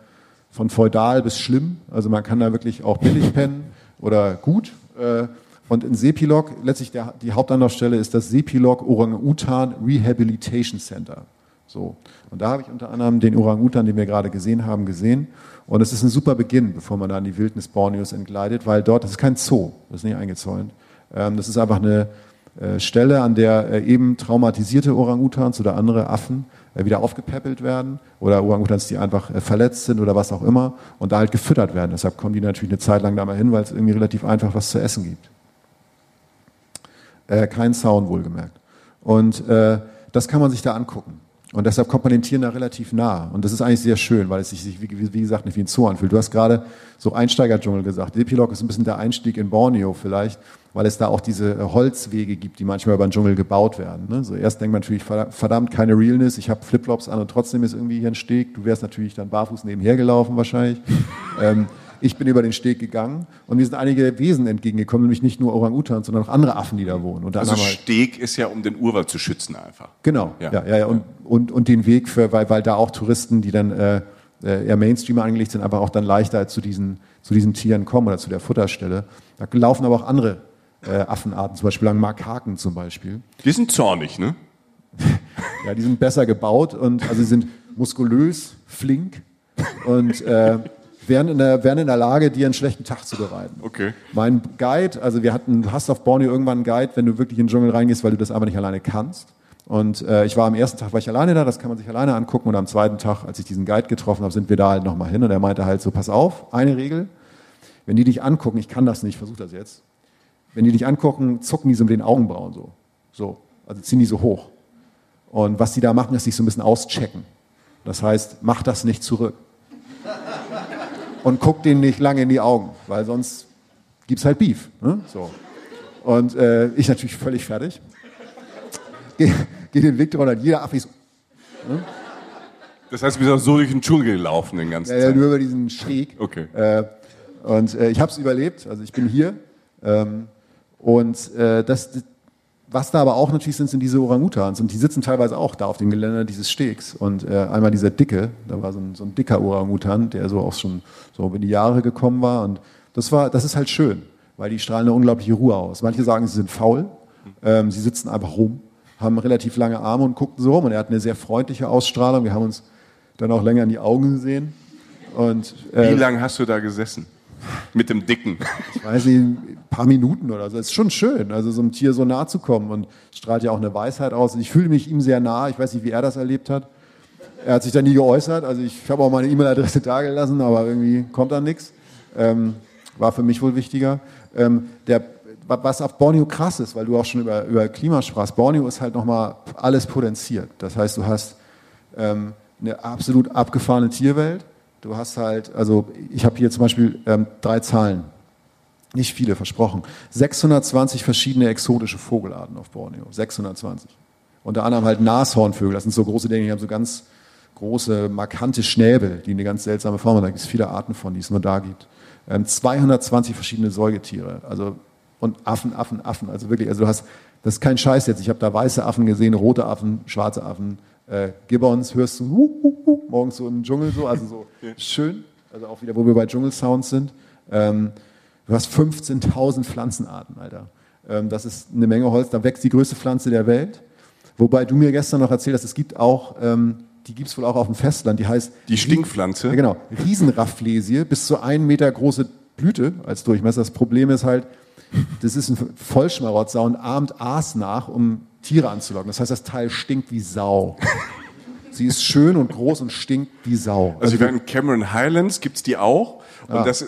Speaker 2: von feudal bis schlimm. Also man kann da wirklich auch billig pennen oder gut. Äh, und in Sepilok, letztlich der, die Hauptanlaufstelle ist das Sepilok Orang-Utan Rehabilitation Center. So. Und da habe ich unter anderem den Orang-Utan, den wir gerade gesehen haben, gesehen. Und es ist ein super Beginn, bevor man da in die Wildnis Borneos entgleitet, weil dort, das ist kein Zoo, das ist nicht eingezäunt. Ähm, das ist einfach eine, Stelle, an der äh, eben traumatisierte Orang-Utans oder andere Affen äh, wieder aufgepäppelt werden oder Orang-Utans, die einfach verletzt sind oder was auch immer und da halt gefüttert werden. Deshalb kommen die natürlich eine Zeit lang da mal hin, weil es irgendwie relativ einfach was zu essen gibt. Äh, kein Zaun wohlgemerkt. Und äh, das kann man sich da angucken. Und deshalb kommt man den Tieren da relativ nah. Und das ist eigentlich sehr schön, weil es sich, wie, wie gesagt, nicht wie ein Zoo anfühlt. Du hast gerade so Einsteigerdschungel gesagt. Epilog ist ein bisschen der Einstieg in Borneo vielleicht weil es da auch diese äh, Holzwege gibt, die manchmal über den Dschungel gebaut werden. Ne? So erst denkt man natürlich, verdammt, keine Realness, ich habe Flipflops an und trotzdem ist irgendwie hier ein Steg. Du wärst natürlich dann barfuß nebenher gelaufen wahrscheinlich. ähm, ich bin über den Steg gegangen und mir sind einige Wesen entgegengekommen, nämlich nicht nur Orang-Utans, sondern auch andere Affen, die da wohnen. Und
Speaker 1: also Steg ist ja, um den Urwald zu schützen einfach.
Speaker 2: Genau, ja, ja, ja, ja. Und, und, und den Weg für, weil, weil da auch Touristen, die dann äh, äh eher Mainstreamer angelegt sind, einfach auch dann leichter zu diesen, zu diesen Tieren kommen oder zu der Futterstelle. Da laufen aber auch andere äh, Affenarten, zum Beispiel lang Makaken zum Beispiel.
Speaker 1: Die sind zornig, ne?
Speaker 2: ja, die sind besser gebaut und also sie sind muskulös, flink und äh, wären, in der, wären in der Lage, dir einen schlechten Tag zu bereiten.
Speaker 1: Okay.
Speaker 2: Mein Guide, also wir hatten, du hast auf Borneo irgendwann einen Guide, wenn du wirklich in den Dschungel reingehst, weil du das aber nicht alleine kannst. Und äh, ich war am ersten Tag war ich alleine da, das kann man sich alleine angucken. Und am zweiten Tag, als ich diesen Guide getroffen habe, sind wir da halt nochmal hin. Und er meinte halt so, pass auf, eine Regel, wenn die dich angucken, ich kann das nicht, versuch das jetzt, wenn die dich angucken, zucken die so mit den Augenbrauen so. So, also ziehen die so hoch. Und was die da machen, ist sich so ein bisschen auschecken. Das heißt, mach das nicht zurück. Und guck denen nicht lange in die Augen, weil sonst gibt's halt Beef. Ne? So. Und äh, ich natürlich völlig fertig. Gehe geh den Weg drunter, jeder Affe ist. Ne?
Speaker 1: Das heißt, wir sind so durch den Dschungel gelaufen den ganzen
Speaker 2: Ja, ja, nur über diesen Steg.
Speaker 1: Okay.
Speaker 2: Äh, und äh, ich habe es überlebt, also ich bin hier. Ähm, und äh, das, was da aber auch natürlich sind, sind diese Orangutans. Und die sitzen teilweise auch da auf dem Geländer dieses Stegs. Und äh, einmal dieser dicke, da war so ein, so ein dicker Orangutan, der so auch schon so in die Jahre gekommen war. Und das war, das ist halt schön, weil die strahlen eine unglaubliche Ruhe aus. Manche sagen, sie sind faul. Ähm, sie sitzen einfach rum, haben relativ lange Arme und gucken so rum. Und er hat eine sehr freundliche Ausstrahlung. Wir haben uns dann auch länger in die Augen gesehen. Und, äh,
Speaker 1: Wie lange hast du da gesessen? Mit dem Dicken.
Speaker 2: ich weiß nicht, ein paar Minuten oder so. Es ist schon schön, also so einem Tier so nah zu kommen und strahlt ja auch eine Weisheit aus. Ich fühle mich ihm sehr nah. Ich weiß nicht, wie er das erlebt hat. Er hat sich da nie geäußert. Also ich habe auch meine E-Mail-Adresse dagelassen, aber irgendwie kommt da nichts. Ähm, war für mich wohl wichtiger. Ähm, der, was auf Borneo krass ist, weil du auch schon über, über Klima sprachst, Borneo ist halt nochmal alles potenziert. Das heißt, du hast ähm, eine absolut abgefahrene Tierwelt. Du hast halt, also ich habe hier zum Beispiel ähm, drei Zahlen, nicht viele versprochen. 620 verschiedene exotische Vogelarten auf Borneo. 620. Unter anderem halt Nashornvögel. Das sind so große Dinge, die haben so ganz große, markante Schnäbel, die eine ganz seltsame Form haben. Da gibt es viele Arten von, die es nur da gibt. Ähm, 220 verschiedene Säugetiere. Also, und Affen, Affen, Affen. Also wirklich, also du hast, das ist kein Scheiß jetzt. Ich habe da weiße Affen gesehen, rote Affen, schwarze Affen, äh, Gibbons hörst du hu, hu, hu, morgens so im Dschungel so, also so schön, also auch wieder, wo wir bei Dschungelsounds sind. Ähm, du hast 15.000 Pflanzenarten, Alter. Ähm, das ist eine Menge Holz, da wächst die größte Pflanze der Welt. Wobei du mir gestern noch erzählt hast, es gibt auch, ähm, die gibt es wohl auch auf dem Festland, die heißt...
Speaker 1: Die Stinkpflanze?
Speaker 2: Ja, genau, Riesenrafflesie, bis zu einen Meter große Blüte als Durchmesser. Das Problem ist halt, das ist ein Vollschmarotzer und ahmt Aas nach, um Tiere anzulocken. Das heißt, das Teil stinkt wie Sau. Sie ist schön und groß und stinkt wie Sau.
Speaker 1: Also wir in Cameron Highlands gibt's die auch. Und das, äh,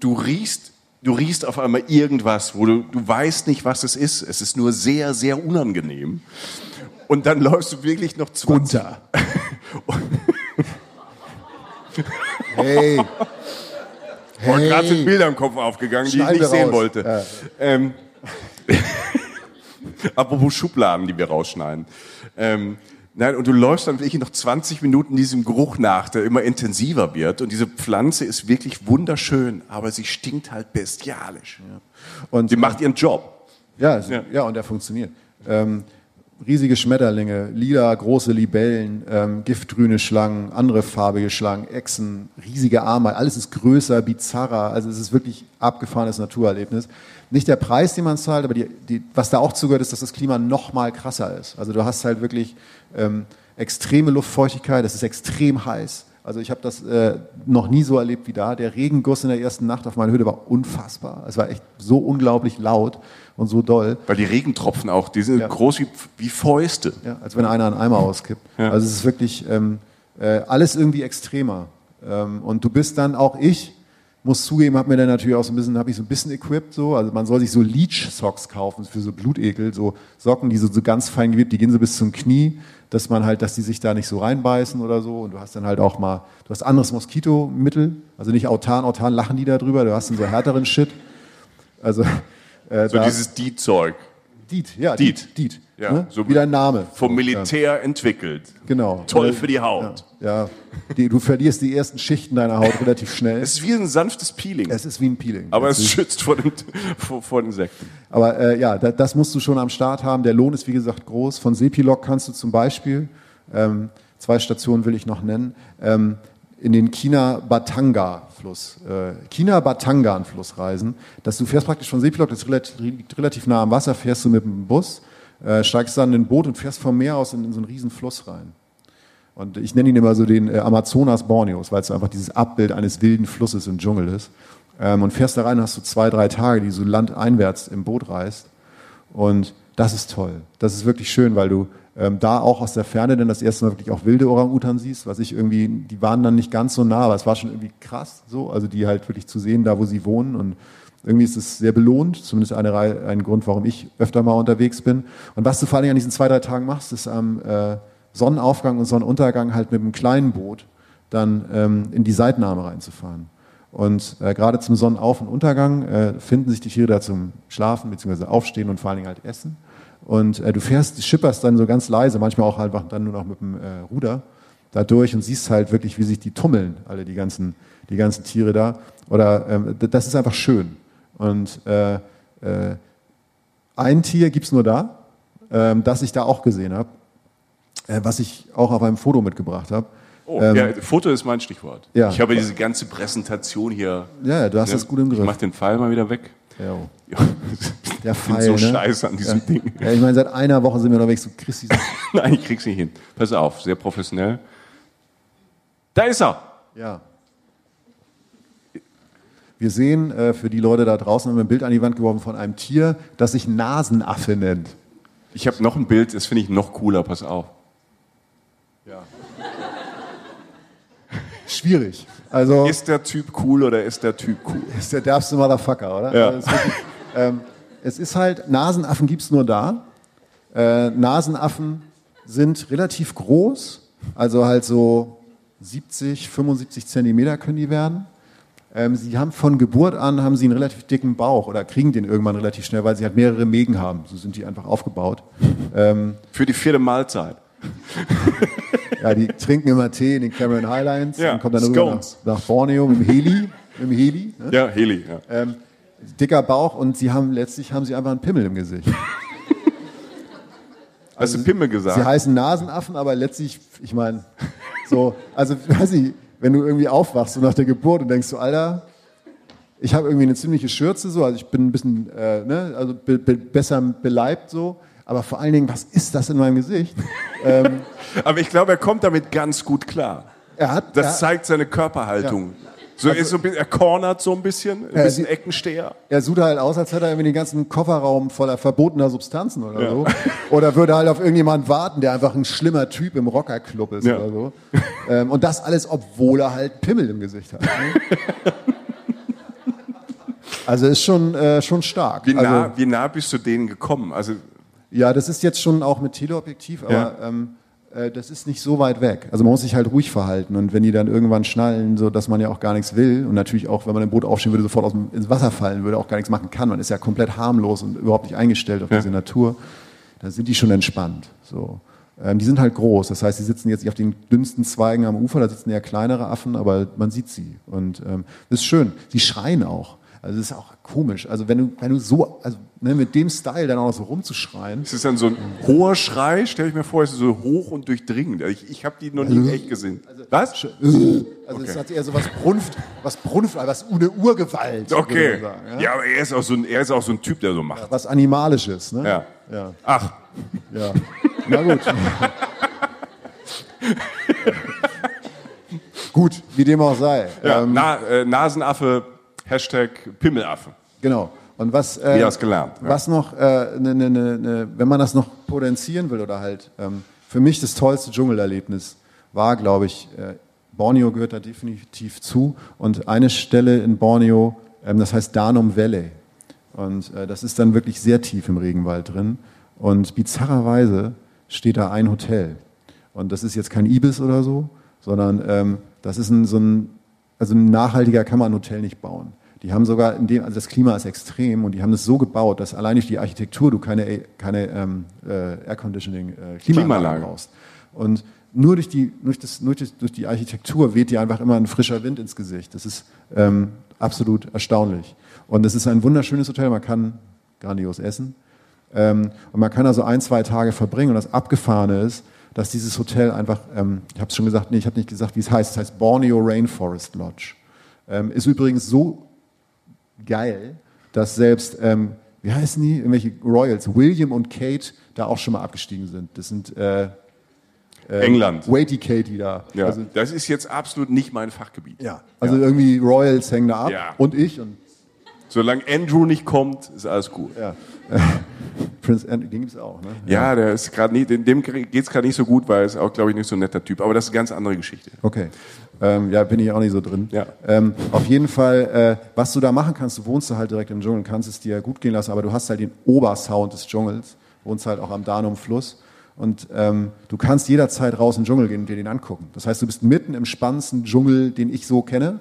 Speaker 1: du riechst, du riechst auf einmal irgendwas, wo du, du weißt nicht, was es ist. Es ist nur sehr, sehr unangenehm. Und dann läufst du wirklich noch 20.
Speaker 2: Gunter. hey.
Speaker 1: Und gerade sind
Speaker 2: Hey.
Speaker 1: Bilder im Kopf aufgegangen, die ich nicht
Speaker 2: wir
Speaker 1: sehen
Speaker 2: raus.
Speaker 1: wollte.
Speaker 2: Ja.
Speaker 1: Ähm, apropos Schubladen, die wir rausschneiden. Ähm, nein, und du läufst dann wirklich noch 20 Minuten diesem Geruch nach, der immer intensiver wird. Und diese Pflanze ist wirklich wunderschön, aber sie stinkt halt bestialisch.
Speaker 2: Und
Speaker 1: Sie macht ihren Job.
Speaker 2: Ja,
Speaker 1: Ja.
Speaker 2: ja. und der funktioniert. Ähm, riesige Schmetterlinge, lila große Libellen, ähm, giftgrüne Schlangen, andere farbige Schlangen, Echsen, riesige Ameisen, alles ist größer, bizarrer, also es ist wirklich abgefahrenes Naturerlebnis. Nicht der Preis, den man zahlt, aber die, die, was da auch zugehört, ist, dass das Klima noch mal krasser ist. Also du hast halt wirklich ähm, extreme Luftfeuchtigkeit, es ist extrem heiß. Also ich habe das äh, noch nie so erlebt wie da. Der Regenguss in der ersten Nacht auf meiner Hütte war unfassbar. Es war echt so unglaublich laut und so doll.
Speaker 1: Weil die Regentropfen auch, die sind
Speaker 2: Ja.
Speaker 1: groß wie, wie Fäuste.
Speaker 2: Ja, als wenn einer einen Eimer auskippt.
Speaker 1: Ja.
Speaker 2: Also es ist wirklich ähm, äh, alles irgendwie extremer. Ähm, und du bist dann auch ich, muss zugeben, habe mir dann natürlich auch so ein bisschen, habe ich so ein bisschen equipped so. Also man soll sich so Leech-Socks kaufen für so Blutekel, so Socken, die so, so ganz fein gewebt, die gehen so bis zum Knie, dass man halt, dass die sich da nicht so reinbeißen oder so. Und du hast dann halt auch mal, du hast anderes Moskitomittel, also nicht autan, autan lachen die da drüber, du hast dann so härteren Shit. Also äh,
Speaker 1: So dieses Die-Zeug.
Speaker 2: Diet, ja,
Speaker 1: Diet.
Speaker 2: Diet, Diet.
Speaker 1: Ja,
Speaker 2: ne?
Speaker 1: so
Speaker 2: wie dein Name.
Speaker 1: Vom Militär entwickelt.
Speaker 2: Genau.
Speaker 1: Toll für die Haut.
Speaker 2: Ja, ja. Die, du verlierst die ersten Schichten deiner Haut relativ schnell.
Speaker 1: Es ist wie ein sanftes Peeling.
Speaker 2: Es ist wie ein Peeling.
Speaker 1: aber es schützt vor, den, vor, vor Insekten.
Speaker 2: aber äh, ja, da, das musst du schon am Start haben. Der Lohn ist wie gesagt groß. Von Sepilok kannst du zum Beispiel, ähm, zwei Stationen will ich noch nennen, ähm, in den China-Batanga-Fluss, äh, China-Batangan-Fluss reisen. Dass du fährst praktisch von Sepilok, das liegt relativ nah am Wasser, fährst du mit dem Bus, äh, steigst dann in ein Boot und fährst vom Meer aus in, in so einen riesen Fluss rein. Und ich nenne ihn immer so den äh, Amazonas Borneos, weil es einfach dieses Abbild eines wilden Flusses im Dschungel ist. Ähm, und fährst da rein, hast du zwei, drei Tage, die so landeinwärts im Boot reist. Und das ist toll. Das ist wirklich schön, weil du ähm, da auch aus der Ferne dann das erste Mal wirklich auch wilde Orang-Utan siehst, was ich irgendwie, die waren dann nicht ganz so nah, aber es war schon irgendwie krass so, also die halt wirklich zu sehen, da wo sie wohnen und irgendwie ist es sehr belohnt, zumindest eine, Reihe- ein Grund, warum ich öfter mal unterwegs bin. Und was du vor allem an diesen zwei, drei Tagen machst, ist am äh, Sonnenaufgang und Sonnenuntergang halt mit einem kleinen Boot dann ähm, in die Seitenarme reinzufahren. Und äh, gerade zum Sonnenauf- und Untergang äh, finden sich die Tiere da zum Schlafen bzw. Aufstehen und vor allen Dingen halt essen. Und äh, du fährst, schipperst dann so ganz leise, manchmal auch einfach dann nur noch mit dem äh, Ruder da durch und siehst halt wirklich, wie sich die tummeln, alle die ganzen, die ganzen Tiere da. Oder ähm, das ist einfach schön. Und äh, äh, ein Tier gibt's nur da, ähm, das ich da auch gesehen habe, äh, was ich auch auf einem Foto mitgebracht habe.
Speaker 1: Oh,
Speaker 2: Ähm,
Speaker 1: ja, Foto ist mein Stichwort.
Speaker 2: ja.
Speaker 1: Ich habe diese ganze Präsentation hier.
Speaker 2: Ja, du hast
Speaker 1: ne?
Speaker 2: das gut im
Speaker 1: Ich
Speaker 2: Griff.
Speaker 1: mach den Pfeil mal wieder weg.
Speaker 2: Ja.
Speaker 1: Ja.
Speaker 2: Der
Speaker 1: ich bin
Speaker 2: Pfeil,
Speaker 1: so
Speaker 2: ne?
Speaker 1: scheiße an diesem
Speaker 2: ja.
Speaker 1: Ding.
Speaker 2: Ja, ich meine, seit einer Woche sind wir unterwegs. Du kriegst diesen
Speaker 1: Nein, ich krieg's nicht hin. Pass auf, sehr professionell. Da ist er.
Speaker 2: Ja. Wir sehen äh, für die Leute da draußen haben wir ein Bild an die Wand geworfen von einem Tier, das sich Nasenaffe nennt.
Speaker 1: Ich habe noch ein Bild, das finde ich noch cooler, pass auf.
Speaker 2: Schwierig. Also
Speaker 1: Ist der Typ cool oder ist der Typ cool?
Speaker 2: ist der derbste Motherfucker, oder?
Speaker 1: Ja.
Speaker 2: Also es, ist wirklich, ähm, es ist halt, Nasenaffen gibt's nur da. Äh, Nasenaffen sind relativ groß, also halt so 70, 75 Zentimeter können die werden. Ähm, sie haben von Geburt an haben sie einen relativ dicken Bauch oder kriegen den irgendwann relativ schnell, weil sie halt mehrere Mägen haben. So sind die einfach aufgebaut. Ähm,
Speaker 1: Für die vierte Mahlzeit.
Speaker 2: ja, die trinken immer Tee in den Cameron Highlands
Speaker 1: Ja,
Speaker 2: und kommen dann rüber nach, nach Borneo mit dem Heli. Mit dem Heli ne?
Speaker 1: Ja, Heli. Ja.
Speaker 2: ähm, dicker Bauch und sie haben letztlich haben sie einfach einen Pimmel im Gesicht.
Speaker 1: Hast du Pimmel gesagt?
Speaker 2: Sie heißen Nasenaffen, aber letztlich, ich meine, so, also weiß ich, wenn du irgendwie aufwachst so nach der Geburt und denkst so, Alter, ich habe irgendwie eine ziemliche Schürze so, also ich bin ein bisschen, äh, ne, also be be besser beleibt so, aber vor allen Dingen, was ist das in meinem Gesicht? ähm,
Speaker 1: Aber ich glaube, er kommt damit ganz gut klar.
Speaker 2: er hat,
Speaker 1: Das
Speaker 2: er,
Speaker 1: zeigt seine Körperhaltung. So, ist so, ein bisschen- er cornert so ein bisschen, ein
Speaker 2: Ja,
Speaker 1: bisschen Eckensteher.
Speaker 2: er sieht halt aus, als hätte er irgendwie den ganzen Kofferraum voller verbotener Substanzen oder so. Oder würde halt auf irgendjemanden warten, der einfach ein schlimmer Typ im Rockerclub ist
Speaker 1: Ja.
Speaker 2: oder so. Ähm, und das alles, obwohl er halt Pimmel im Gesicht hat. Ne? Also ist schon, äh, schon stark.
Speaker 1: Wie nah,
Speaker 2: Also,
Speaker 1: wie nah bist du denen gekommen? Also,
Speaker 2: ja, das ist jetzt schon auch mit Teleobjektiv, aber
Speaker 1: Ja.
Speaker 2: ähm, äh, das ist nicht so weit weg. Also man muss sich halt ruhig verhalten und wenn die dann irgendwann schnallen, so dass man ja auch gar nichts will und natürlich auch, wenn man im Boot aufstehen würde, sofort aus dem, ins Wasser fallen würde, auch gar nichts machen kann. Man ist ja komplett harmlos und überhaupt nicht eingestellt auf
Speaker 1: Ja.
Speaker 2: diese Natur. Da sind die schon entspannt. So. Ähm, die sind halt groß, das heißt, die sitzen jetzt nicht auf den dünnsten Zweigen am Ufer, da sitzen eher kleinere Affen, aber man sieht sie. Und ähm, das ist schön. Sie schreien auch. Also das ist auch komisch. Also wenn du, wenn du so, also ne, mit dem Style dann auch noch so rumzuschreien.
Speaker 1: ist es dann so ein hoher Schrei? Stell ich mir vor, es ist so hoch und durchdringend. Ich, ich habe die noch nie echt gesehen. Was?
Speaker 2: Also es hat eher so was Brunft, was Brunft, was eine Urgewalt.
Speaker 1: Okay.
Speaker 2: sagen, ja?
Speaker 1: Ja, aber er ist, auch so ein, er ist auch so ein Typ, der so macht.
Speaker 2: Was Animalisches, ne?
Speaker 1: Ja.
Speaker 2: Ja.
Speaker 1: Ach,
Speaker 2: ja. Na gut. gut, wie dem auch sei.
Speaker 1: ja,
Speaker 2: Ähm,
Speaker 1: Na, äh, Nasenaffe, Hashtag Pimmelaffe.
Speaker 2: Genau. Und was, äh,
Speaker 1: was gelernt, ja.
Speaker 2: was noch, äh, ne, ne, ne, ne, wenn man das noch potenzieren will oder halt, ähm, für mich das tollste Dschungelerlebnis war, glaube ich, äh, Borneo gehört da definitiv zu und eine Stelle in Borneo, ähm, das heißt Danum Valley. Und äh, das ist dann wirklich sehr tief im Regenwald drin. Und bizarrerweise steht da ein Hotel. Und das ist jetzt kein Ibis oder so, sondern ähm, das ist ein, so ein, also ein nachhaltiger kann man ein Hotel nicht bauen. Die haben sogar, in dem, also das Klima ist extrem und die haben das so gebaut, dass allein durch die Architektur du keine, keine ähm, äh, Air Conditioning, äh, Klimaanlage
Speaker 1: Klimaanlage.
Speaker 2: brauchst. Und nur durch die, durch, das, nur durch, durch die Architektur weht dir einfach immer ein frischer Wind ins Gesicht. Das ist ähm, absolut erstaunlich. Und es ist ein wunderschönes Hotel, man kann grandios essen. Ähm, und man kann also ein, zwei Tage verbringen. Und das Abgefahrene ist, dass dieses Hotel einfach, ähm, ich habe es schon gesagt, nee, ich habe nicht gesagt, wie es heißt. Es heißt Borneo Rainforest Lodge. Ähm, ist übrigens so geil, dass selbst, ähm, wie heißen die, irgendwelche Royals, William und Kate da auch schon mal abgestiegen sind. Das sind äh,
Speaker 1: England.
Speaker 2: Waity Katie da.
Speaker 1: Ja,
Speaker 2: Also,
Speaker 1: das ist jetzt absolut nicht mein Fachgebiet.
Speaker 2: ja. also irgendwie Royals hängen da ab
Speaker 1: Ja.
Speaker 2: und ich und
Speaker 1: Solange Andrew nicht kommt, ist alles gut.
Speaker 2: ja. Prince Andrew, den gibt's auch, ne?
Speaker 1: Ja, der ist gerade nicht, dem geht's gerade nicht so gut, weil er ist auch, glaube ich, nicht so ein netter Typ. Aber das ist eine ganz andere Geschichte.
Speaker 2: Okay. Ähm, ja, bin ich auch nicht so drin.
Speaker 1: Ja.
Speaker 2: Ähm, auf jeden Fall, äh, was du da machen kannst, du wohnst halt direkt im Dschungel, kannst es dir gut gehen lassen, aber du hast halt den Obersound des Dschungels, wohnst halt auch am Danum-Fluss und ähm, du kannst jederzeit raus in den Dschungel gehen und dir den angucken. Das heißt, du bist mitten im spannendsten Dschungel, den ich so kenne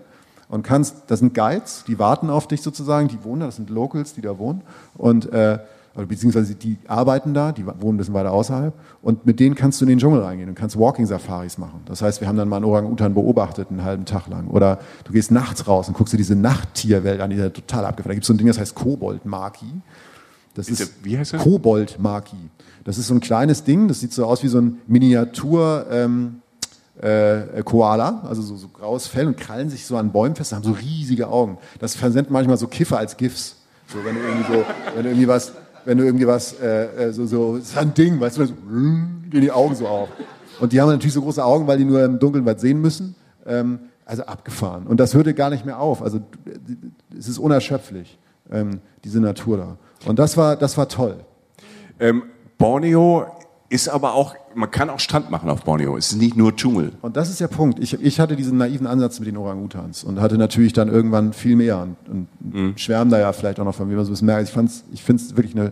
Speaker 2: und kannst, das sind Guides, die warten auf dich sozusagen, die wohnen da, das sind Locals, die da wohnen und äh, beziehungsweise die arbeiten da, die wohnen ein bisschen weiter außerhalb und mit denen kannst du in den Dschungel reingehen und kannst Walking-Safaris machen. Das heißt, wir haben dann mal einen Orang-Utan beobachtet einen halben Tag lang oder du gehst nachts raus und guckst dir diese Nachttierwelt an, die ist ja total abgefahren. Da gibt es so ein Ding, das heißt Kobold-Maki. Das ist
Speaker 1: wie heißt das?
Speaker 2: Kobold-Maki. Das ist so ein kleines Ding, das sieht so aus wie so ein Miniatur ähm, äh, Koala, also so, so graues Fell und krallen sich so an Bäumen fest, haben so riesige Augen. Das versendet manchmal so Kiffer als GIFs. So, wenn du irgendwie so, wenn du irgendwie was, wenn du irgendwie was, äh, äh, so, so, das ist ein Ding, weißt du, so, gehen die Augen so auf. Und die haben natürlich so große Augen, weil die nur im Dunkeln was sehen müssen. Ähm, also abgefahren. Und das hörte gar nicht mehr auf. Also es ist unerschöpflich, ähm, diese Natur da. Und das war, das war toll.
Speaker 1: Ähm, Borneo ist aber auch, man kann auch Strand machen auf Borneo. Es ist nicht nur Dschungel.
Speaker 2: Und das ist der Punkt. Ich, ich hatte diesen naiven Ansatz mit den Orang-Utans und hatte natürlich dann irgendwann viel mehr und, und
Speaker 1: Mhm.
Speaker 2: schwärmen da ja vielleicht auch noch von, wie man so ein bisschen merkt. Ich, fand's, ich finde es wirklich eine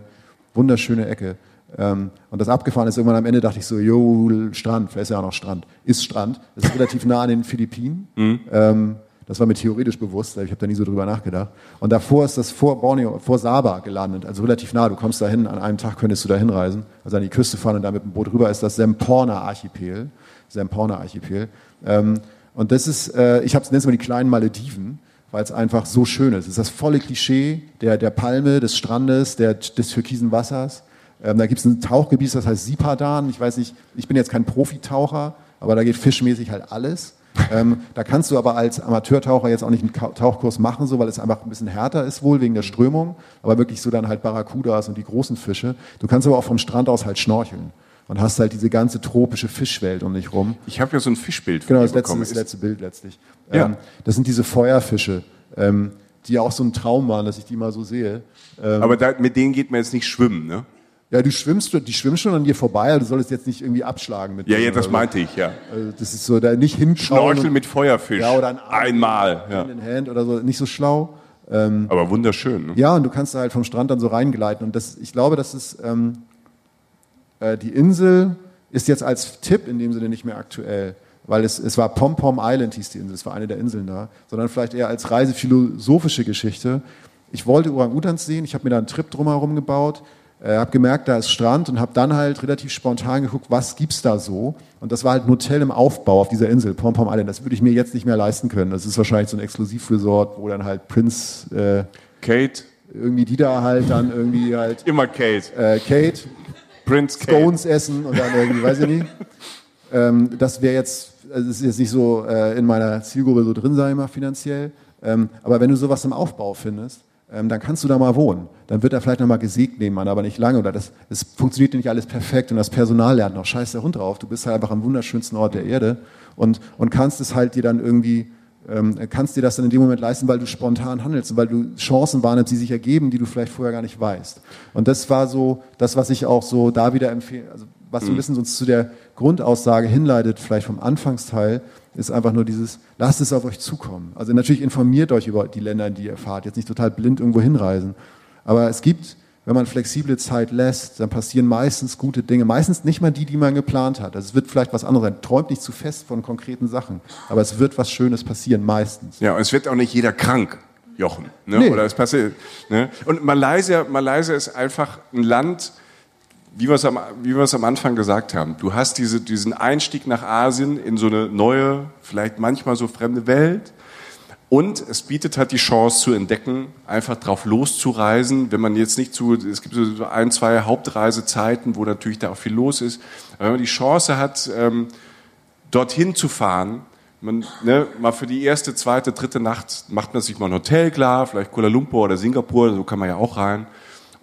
Speaker 2: wunderschöne Ecke. Ähm, und das abgefahren ist, irgendwann am Ende dachte ich so, jo, Strand, vielleicht ist ja auch noch Strand. Ist Strand. Das ist relativ nah an den Philippinen.
Speaker 1: Mhm.
Speaker 2: Ähm, das war mir theoretisch bewusst, ich habe da nie so drüber nachgedacht. Und davor ist das vor Borneo, vor Sabah gelandet, also relativ nah. Du kommst da hin, an einem Tag könntest du da hinreisen, also an die Küste fahren und da mit dem Boot rüber ist das Semporna-Archipel. Semporna-Archipel. Ähm, und das ist, äh, ich habe es nennt mal die kleinen Malediven, weil es einfach so schön ist. Es ist das volle Klischee der, der Palme, des Strandes, der, des türkisen Wassers. Ähm, da gibt es ein Tauchgebiet, das heißt Sipadan. Ich weiß nicht, ich bin jetzt kein Profitaucher, aber da geht fischmäßig halt alles. Ähm, da kannst du aber als Amateurtaucher jetzt auch nicht einen Tauchkurs machen, so, weil es einfach ein bisschen härter ist wohl wegen der Strömung, aber wirklich so dann halt Barracudas und die großen Fische. Du kannst aber auch vom Strand aus halt schnorcheln und hast halt diese ganze tropische Fischwelt um dich rum.
Speaker 1: Ich habe ja so ein Fischbild
Speaker 2: Genau, das letzte, das letzte Bild letztlich.
Speaker 1: Ja.
Speaker 2: Ähm, das sind diese Feuerfische, ähm, die ja auch so ein Traum waren, dass ich die mal so sehe. Ähm,
Speaker 1: aber da, mit denen geht man jetzt nicht schwimmen, ne?
Speaker 2: Ja, du schwimmst, die schwimmen schon an dir vorbei, aber du solltest jetzt nicht irgendwie abschlagen mit
Speaker 1: Ja, ja, das meinte ich, ja.
Speaker 2: Also das ist so, da nicht hinschauen.
Speaker 1: Schnorcheln
Speaker 2: und-
Speaker 1: mit Feuerfisch.
Speaker 2: Ja, oder ein Arm
Speaker 1: Einmal. Ja.
Speaker 2: Hand in Hand oder so, nicht so schlau.
Speaker 1: Aber wunderschön. Ne?
Speaker 2: Ja, und du kannst da halt vom Strand dann so reingleiten. Und das, ich glaube, das ist ähm, äh, die Insel ist jetzt als Tipp in dem Sinne nicht mehr aktuell, weil es, es war Pom Pom Island hieß die Insel, es war eine der Inseln da, sondern vielleicht eher als reisephilosophische Geschichte. Ich wollte Orang-Utans sehen, ich habe mir da einen Trip drumherum gebaut, äh, habe gemerkt, da ist Strand und habe dann halt relativ spontan geguckt, was gibt's da so? Und das war halt ein Hotel im Aufbau auf dieser Insel, Pom Pom Island. Das würde ich mir jetzt nicht mehr leisten können. Das ist wahrscheinlich so ein Exklusivresort, wo dann halt Prince äh,
Speaker 1: Kate,
Speaker 2: irgendwie die da halt dann irgendwie halt
Speaker 1: immer Kate.
Speaker 2: äh, Kate,
Speaker 1: Prince Kate.
Speaker 2: Scones essen und dann irgendwie, weiß ich nicht. Ähm, das wäre jetzt, also das ist jetzt nicht so äh, in meiner Zielgruppe so drin, sage ich mal, finanziell. Ähm, aber wenn du sowas im Aufbau findest, ähm, dann kannst du da mal wohnen. Dann wird er vielleicht nochmal gesägt nebenan, aber nicht lange. Oder das, es funktioniert nicht alles perfekt und das Personal lernt noch scheiß der Hund drauf. Du bist halt einfach am wunderschönsten Ort der Erde und, und kannst es halt dir dann irgendwie ähm, kannst dir das dann in dem Moment leisten, weil du spontan handelst und weil du Chancen wahrnimmst, die sich ergeben, die du vielleicht vorher gar nicht weißt. Und das war so das, was ich auch so da wieder empfehle, also was so ein bisschen uns zu der Grundaussage hinleitet, vielleicht vom Anfangsteil, ist einfach nur dieses, lasst es auf euch zukommen. Also natürlich informiert euch über die Länder, in die ihr fahrt, jetzt nicht total blind irgendwo hinreisen. Aber es gibt, wenn man flexible Zeit lässt, dann passieren meistens gute Dinge. Meistens nicht mal die, die man geplant hat. Also es wird vielleicht was anderes sein. Träumt nicht zu fest von konkreten Sachen. Aber es wird was Schönes passieren, meistens.
Speaker 1: Ja, und es wird auch nicht jeder krank, Jochen. Ne?
Speaker 2: Nee.
Speaker 1: Oder es passiert. Ne? Und Malaysia, Malaysia ist einfach ein Land, wie wir es am, wie wir es am Anfang gesagt haben. Du hast diese, diesen Einstieg nach Asien in so eine neue, vielleicht manchmal so fremde Welt. Und es bietet halt die Chance zu entdecken, einfach drauf loszureisen, wenn man jetzt nicht zu, es gibt so ein, zwei Hauptreisezeiten, wo natürlich da auch viel los ist. Aber wenn man die Chance hat, ähm, dorthin zu fahren, man, ne, mal für die erste, zweite, dritte Nacht macht man sich mal ein Hotel klar, vielleicht Kuala Lumpur oder Singapur, so kann man ja auch rein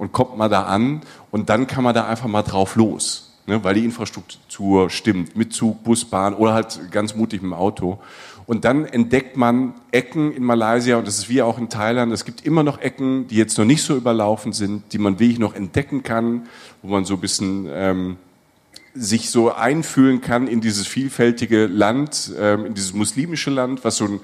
Speaker 1: und kommt mal da an und dann kann man da einfach mal drauf los, ne, weil die Infrastruktur stimmt, mit Zug, Bus, Bahn oder halt ganz mutig mit dem Auto. Und dann entdeckt man Ecken in Malaysia und das ist wie auch in Thailand. Es gibt immer noch Ecken, die jetzt noch nicht so überlaufen sind, die man wirklich noch entdecken kann, wo man so ein bisschen ähm, sich so einfühlen kann in dieses vielfältige Land, ähm, in dieses muslimische Land, was so ein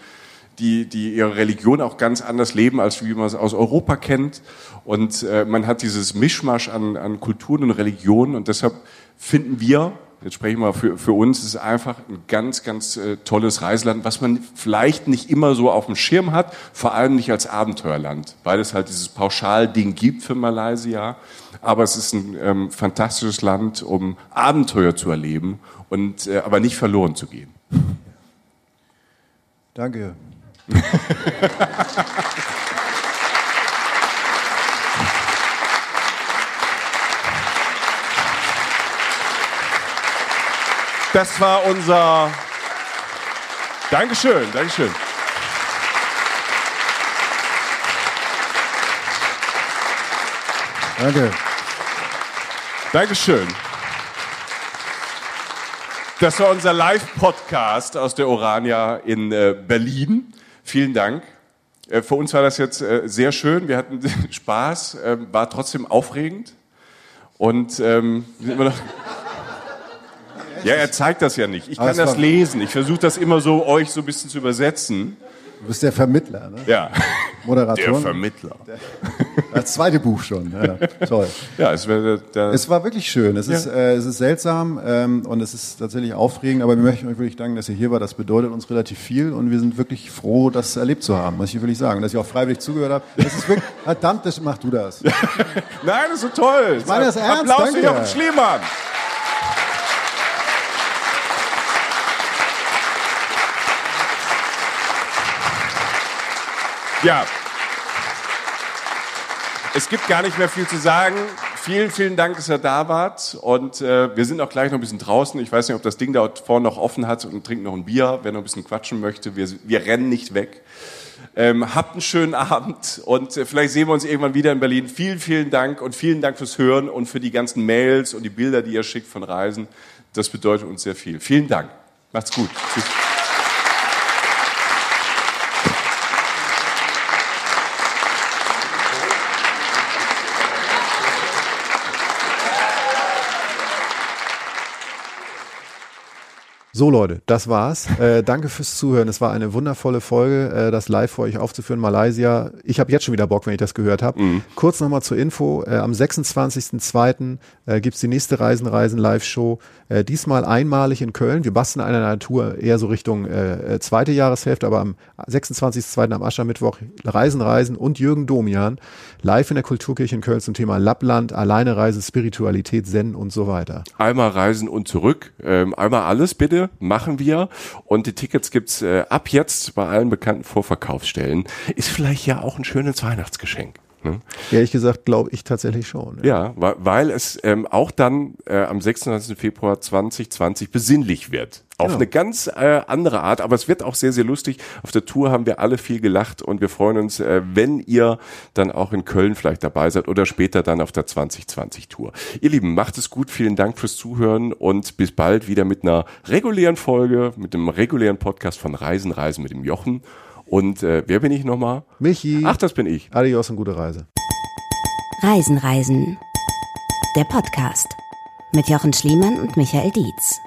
Speaker 1: die, die ihre Religion auch ganz anders leben, als wie man es aus Europa kennt. Und äh, man hat dieses Mischmasch an, an Kulturen und Religionen. Und deshalb finden wir, jetzt spreche ich mal für, für uns, es ist einfach ein ganz, ganz äh, tolles Reiseland, was man vielleicht nicht immer so auf dem Schirm hat, vor allem nicht als Abenteuerland, weil es halt dieses Pauschalding gibt für Malaysia. Aber es ist ein ähm, fantastisches Land, um Abenteuer zu erleben und äh, aber nicht verloren zu gehen.
Speaker 4: Danke.
Speaker 1: Das war unser. Dankeschön, Dankeschön.
Speaker 4: Danke.
Speaker 1: Dankeschön. Das war unser Live-Podcast aus der Orania in äh, Berlin. Vielen Dank. Äh, für uns war das jetzt äh, sehr schön. Wir hatten Spaß, äh, war trotzdem aufregend. Und ähm, immer noch ja, er zeigt das ja nicht. Ich kann das lesen. Ich versuche das immer so, euch so ein bisschen zu übersetzen.
Speaker 4: Du bist der Vermittler, ne?
Speaker 1: Ja.
Speaker 4: Moderator.
Speaker 1: Der Vermittler.
Speaker 4: Das zweite Buch schon. Ja, toll.
Speaker 1: Ja, es, wär, der,
Speaker 4: es war wirklich schön. Es,
Speaker 1: Ja.
Speaker 4: ist, äh, es ist seltsam ähm, und es ist tatsächlich aufregend, aber wir möchten euch wirklich danken, dass ihr hier war. Das bedeutet uns relativ viel und wir sind wirklich froh, das erlebt zu haben, muss ich wirklich sagen. Und dass ihr auch freiwillig zugehört habt. Das ist wirklich, verdammt, das mach du das.
Speaker 1: Nein, das ist so toll. Ich
Speaker 4: meine das ernst,
Speaker 1: Applaus
Speaker 4: danke.
Speaker 1: Jochen Schliemann. Ja. Es gibt gar nicht mehr viel zu sagen. Vielen, vielen Dank, dass ihr da wart. Und äh, wir sind auch gleich noch ein bisschen draußen. Ich weiß nicht, ob das Ding da vorne noch offen hat und trinkt noch ein Bier, wer noch ein bisschen quatschen möchte. Wir, wir rennen nicht weg. Ähm, habt einen schönen Abend und äh, vielleicht sehen wir uns irgendwann wieder in Berlin. Vielen, vielen Dank und vielen Dank fürs Hören und für die ganzen Mails und die Bilder, die ihr schickt von Reisen. Das bedeutet uns sehr viel. Vielen Dank. Macht's gut. Tschüss.
Speaker 2: So Leute, das war's. Äh, danke fürs Zuhören. Es war eine wundervolle Folge, äh, das live für euch aufzuführen. Malaysia. Ich habe jetzt schon wieder Bock, wenn ich das gehört habe. Kurz nochmal zur Info. Äh, am 26.02. Äh, gibt's die nächste Reisen, Reisen Live-Show. Äh, diesmal einmalig in Köln. Wir basteln an einer Natur eher so Richtung äh, äh, zweite Jahreshälfte, aber am 26.02. am Aschermittwoch Reisen, Reisen und Jürgen Domian live in der Kulturkirche in Köln zum Thema Lappland, Alleine Reisen, Spiritualität, Zen und so weiter.
Speaker 1: Einmal reisen und zurück. Ähm, einmal alles bitte, machen wir. Und die Tickets gibt's äh, ab jetzt bei allen bekannten Vorverkaufsstellen. Ist vielleicht ja auch ein schönes Weihnachtsgeschenk. Ne?
Speaker 2: Ehrlich gesagt glaube ich tatsächlich schon.
Speaker 1: Ja, weil, weil es ähm, auch dann äh, am 26. Februar 2020 besinnlich wird. Auf
Speaker 2: Genau.
Speaker 1: eine ganz äh, andere Art, aber es wird auch sehr, sehr lustig. Auf der Tour haben wir alle viel gelacht und wir freuen uns, äh, wenn ihr dann auch in Köln vielleicht dabei seid oder später dann auf der 2020 Tour. Ihr Lieben, macht es gut, vielen Dank fürs Zuhören und bis bald wieder mit einer regulären Folge, mit einem regulären Podcast von Reisen, Reisen mit dem Jochen. Und äh, wer bin ich nochmal?
Speaker 2: Michi,
Speaker 1: Ach, das bin ich.
Speaker 2: adios und gute Reise.
Speaker 3: Reisen, Reisen. Der Podcast mit Jochen Schliemann und Michael Dietz.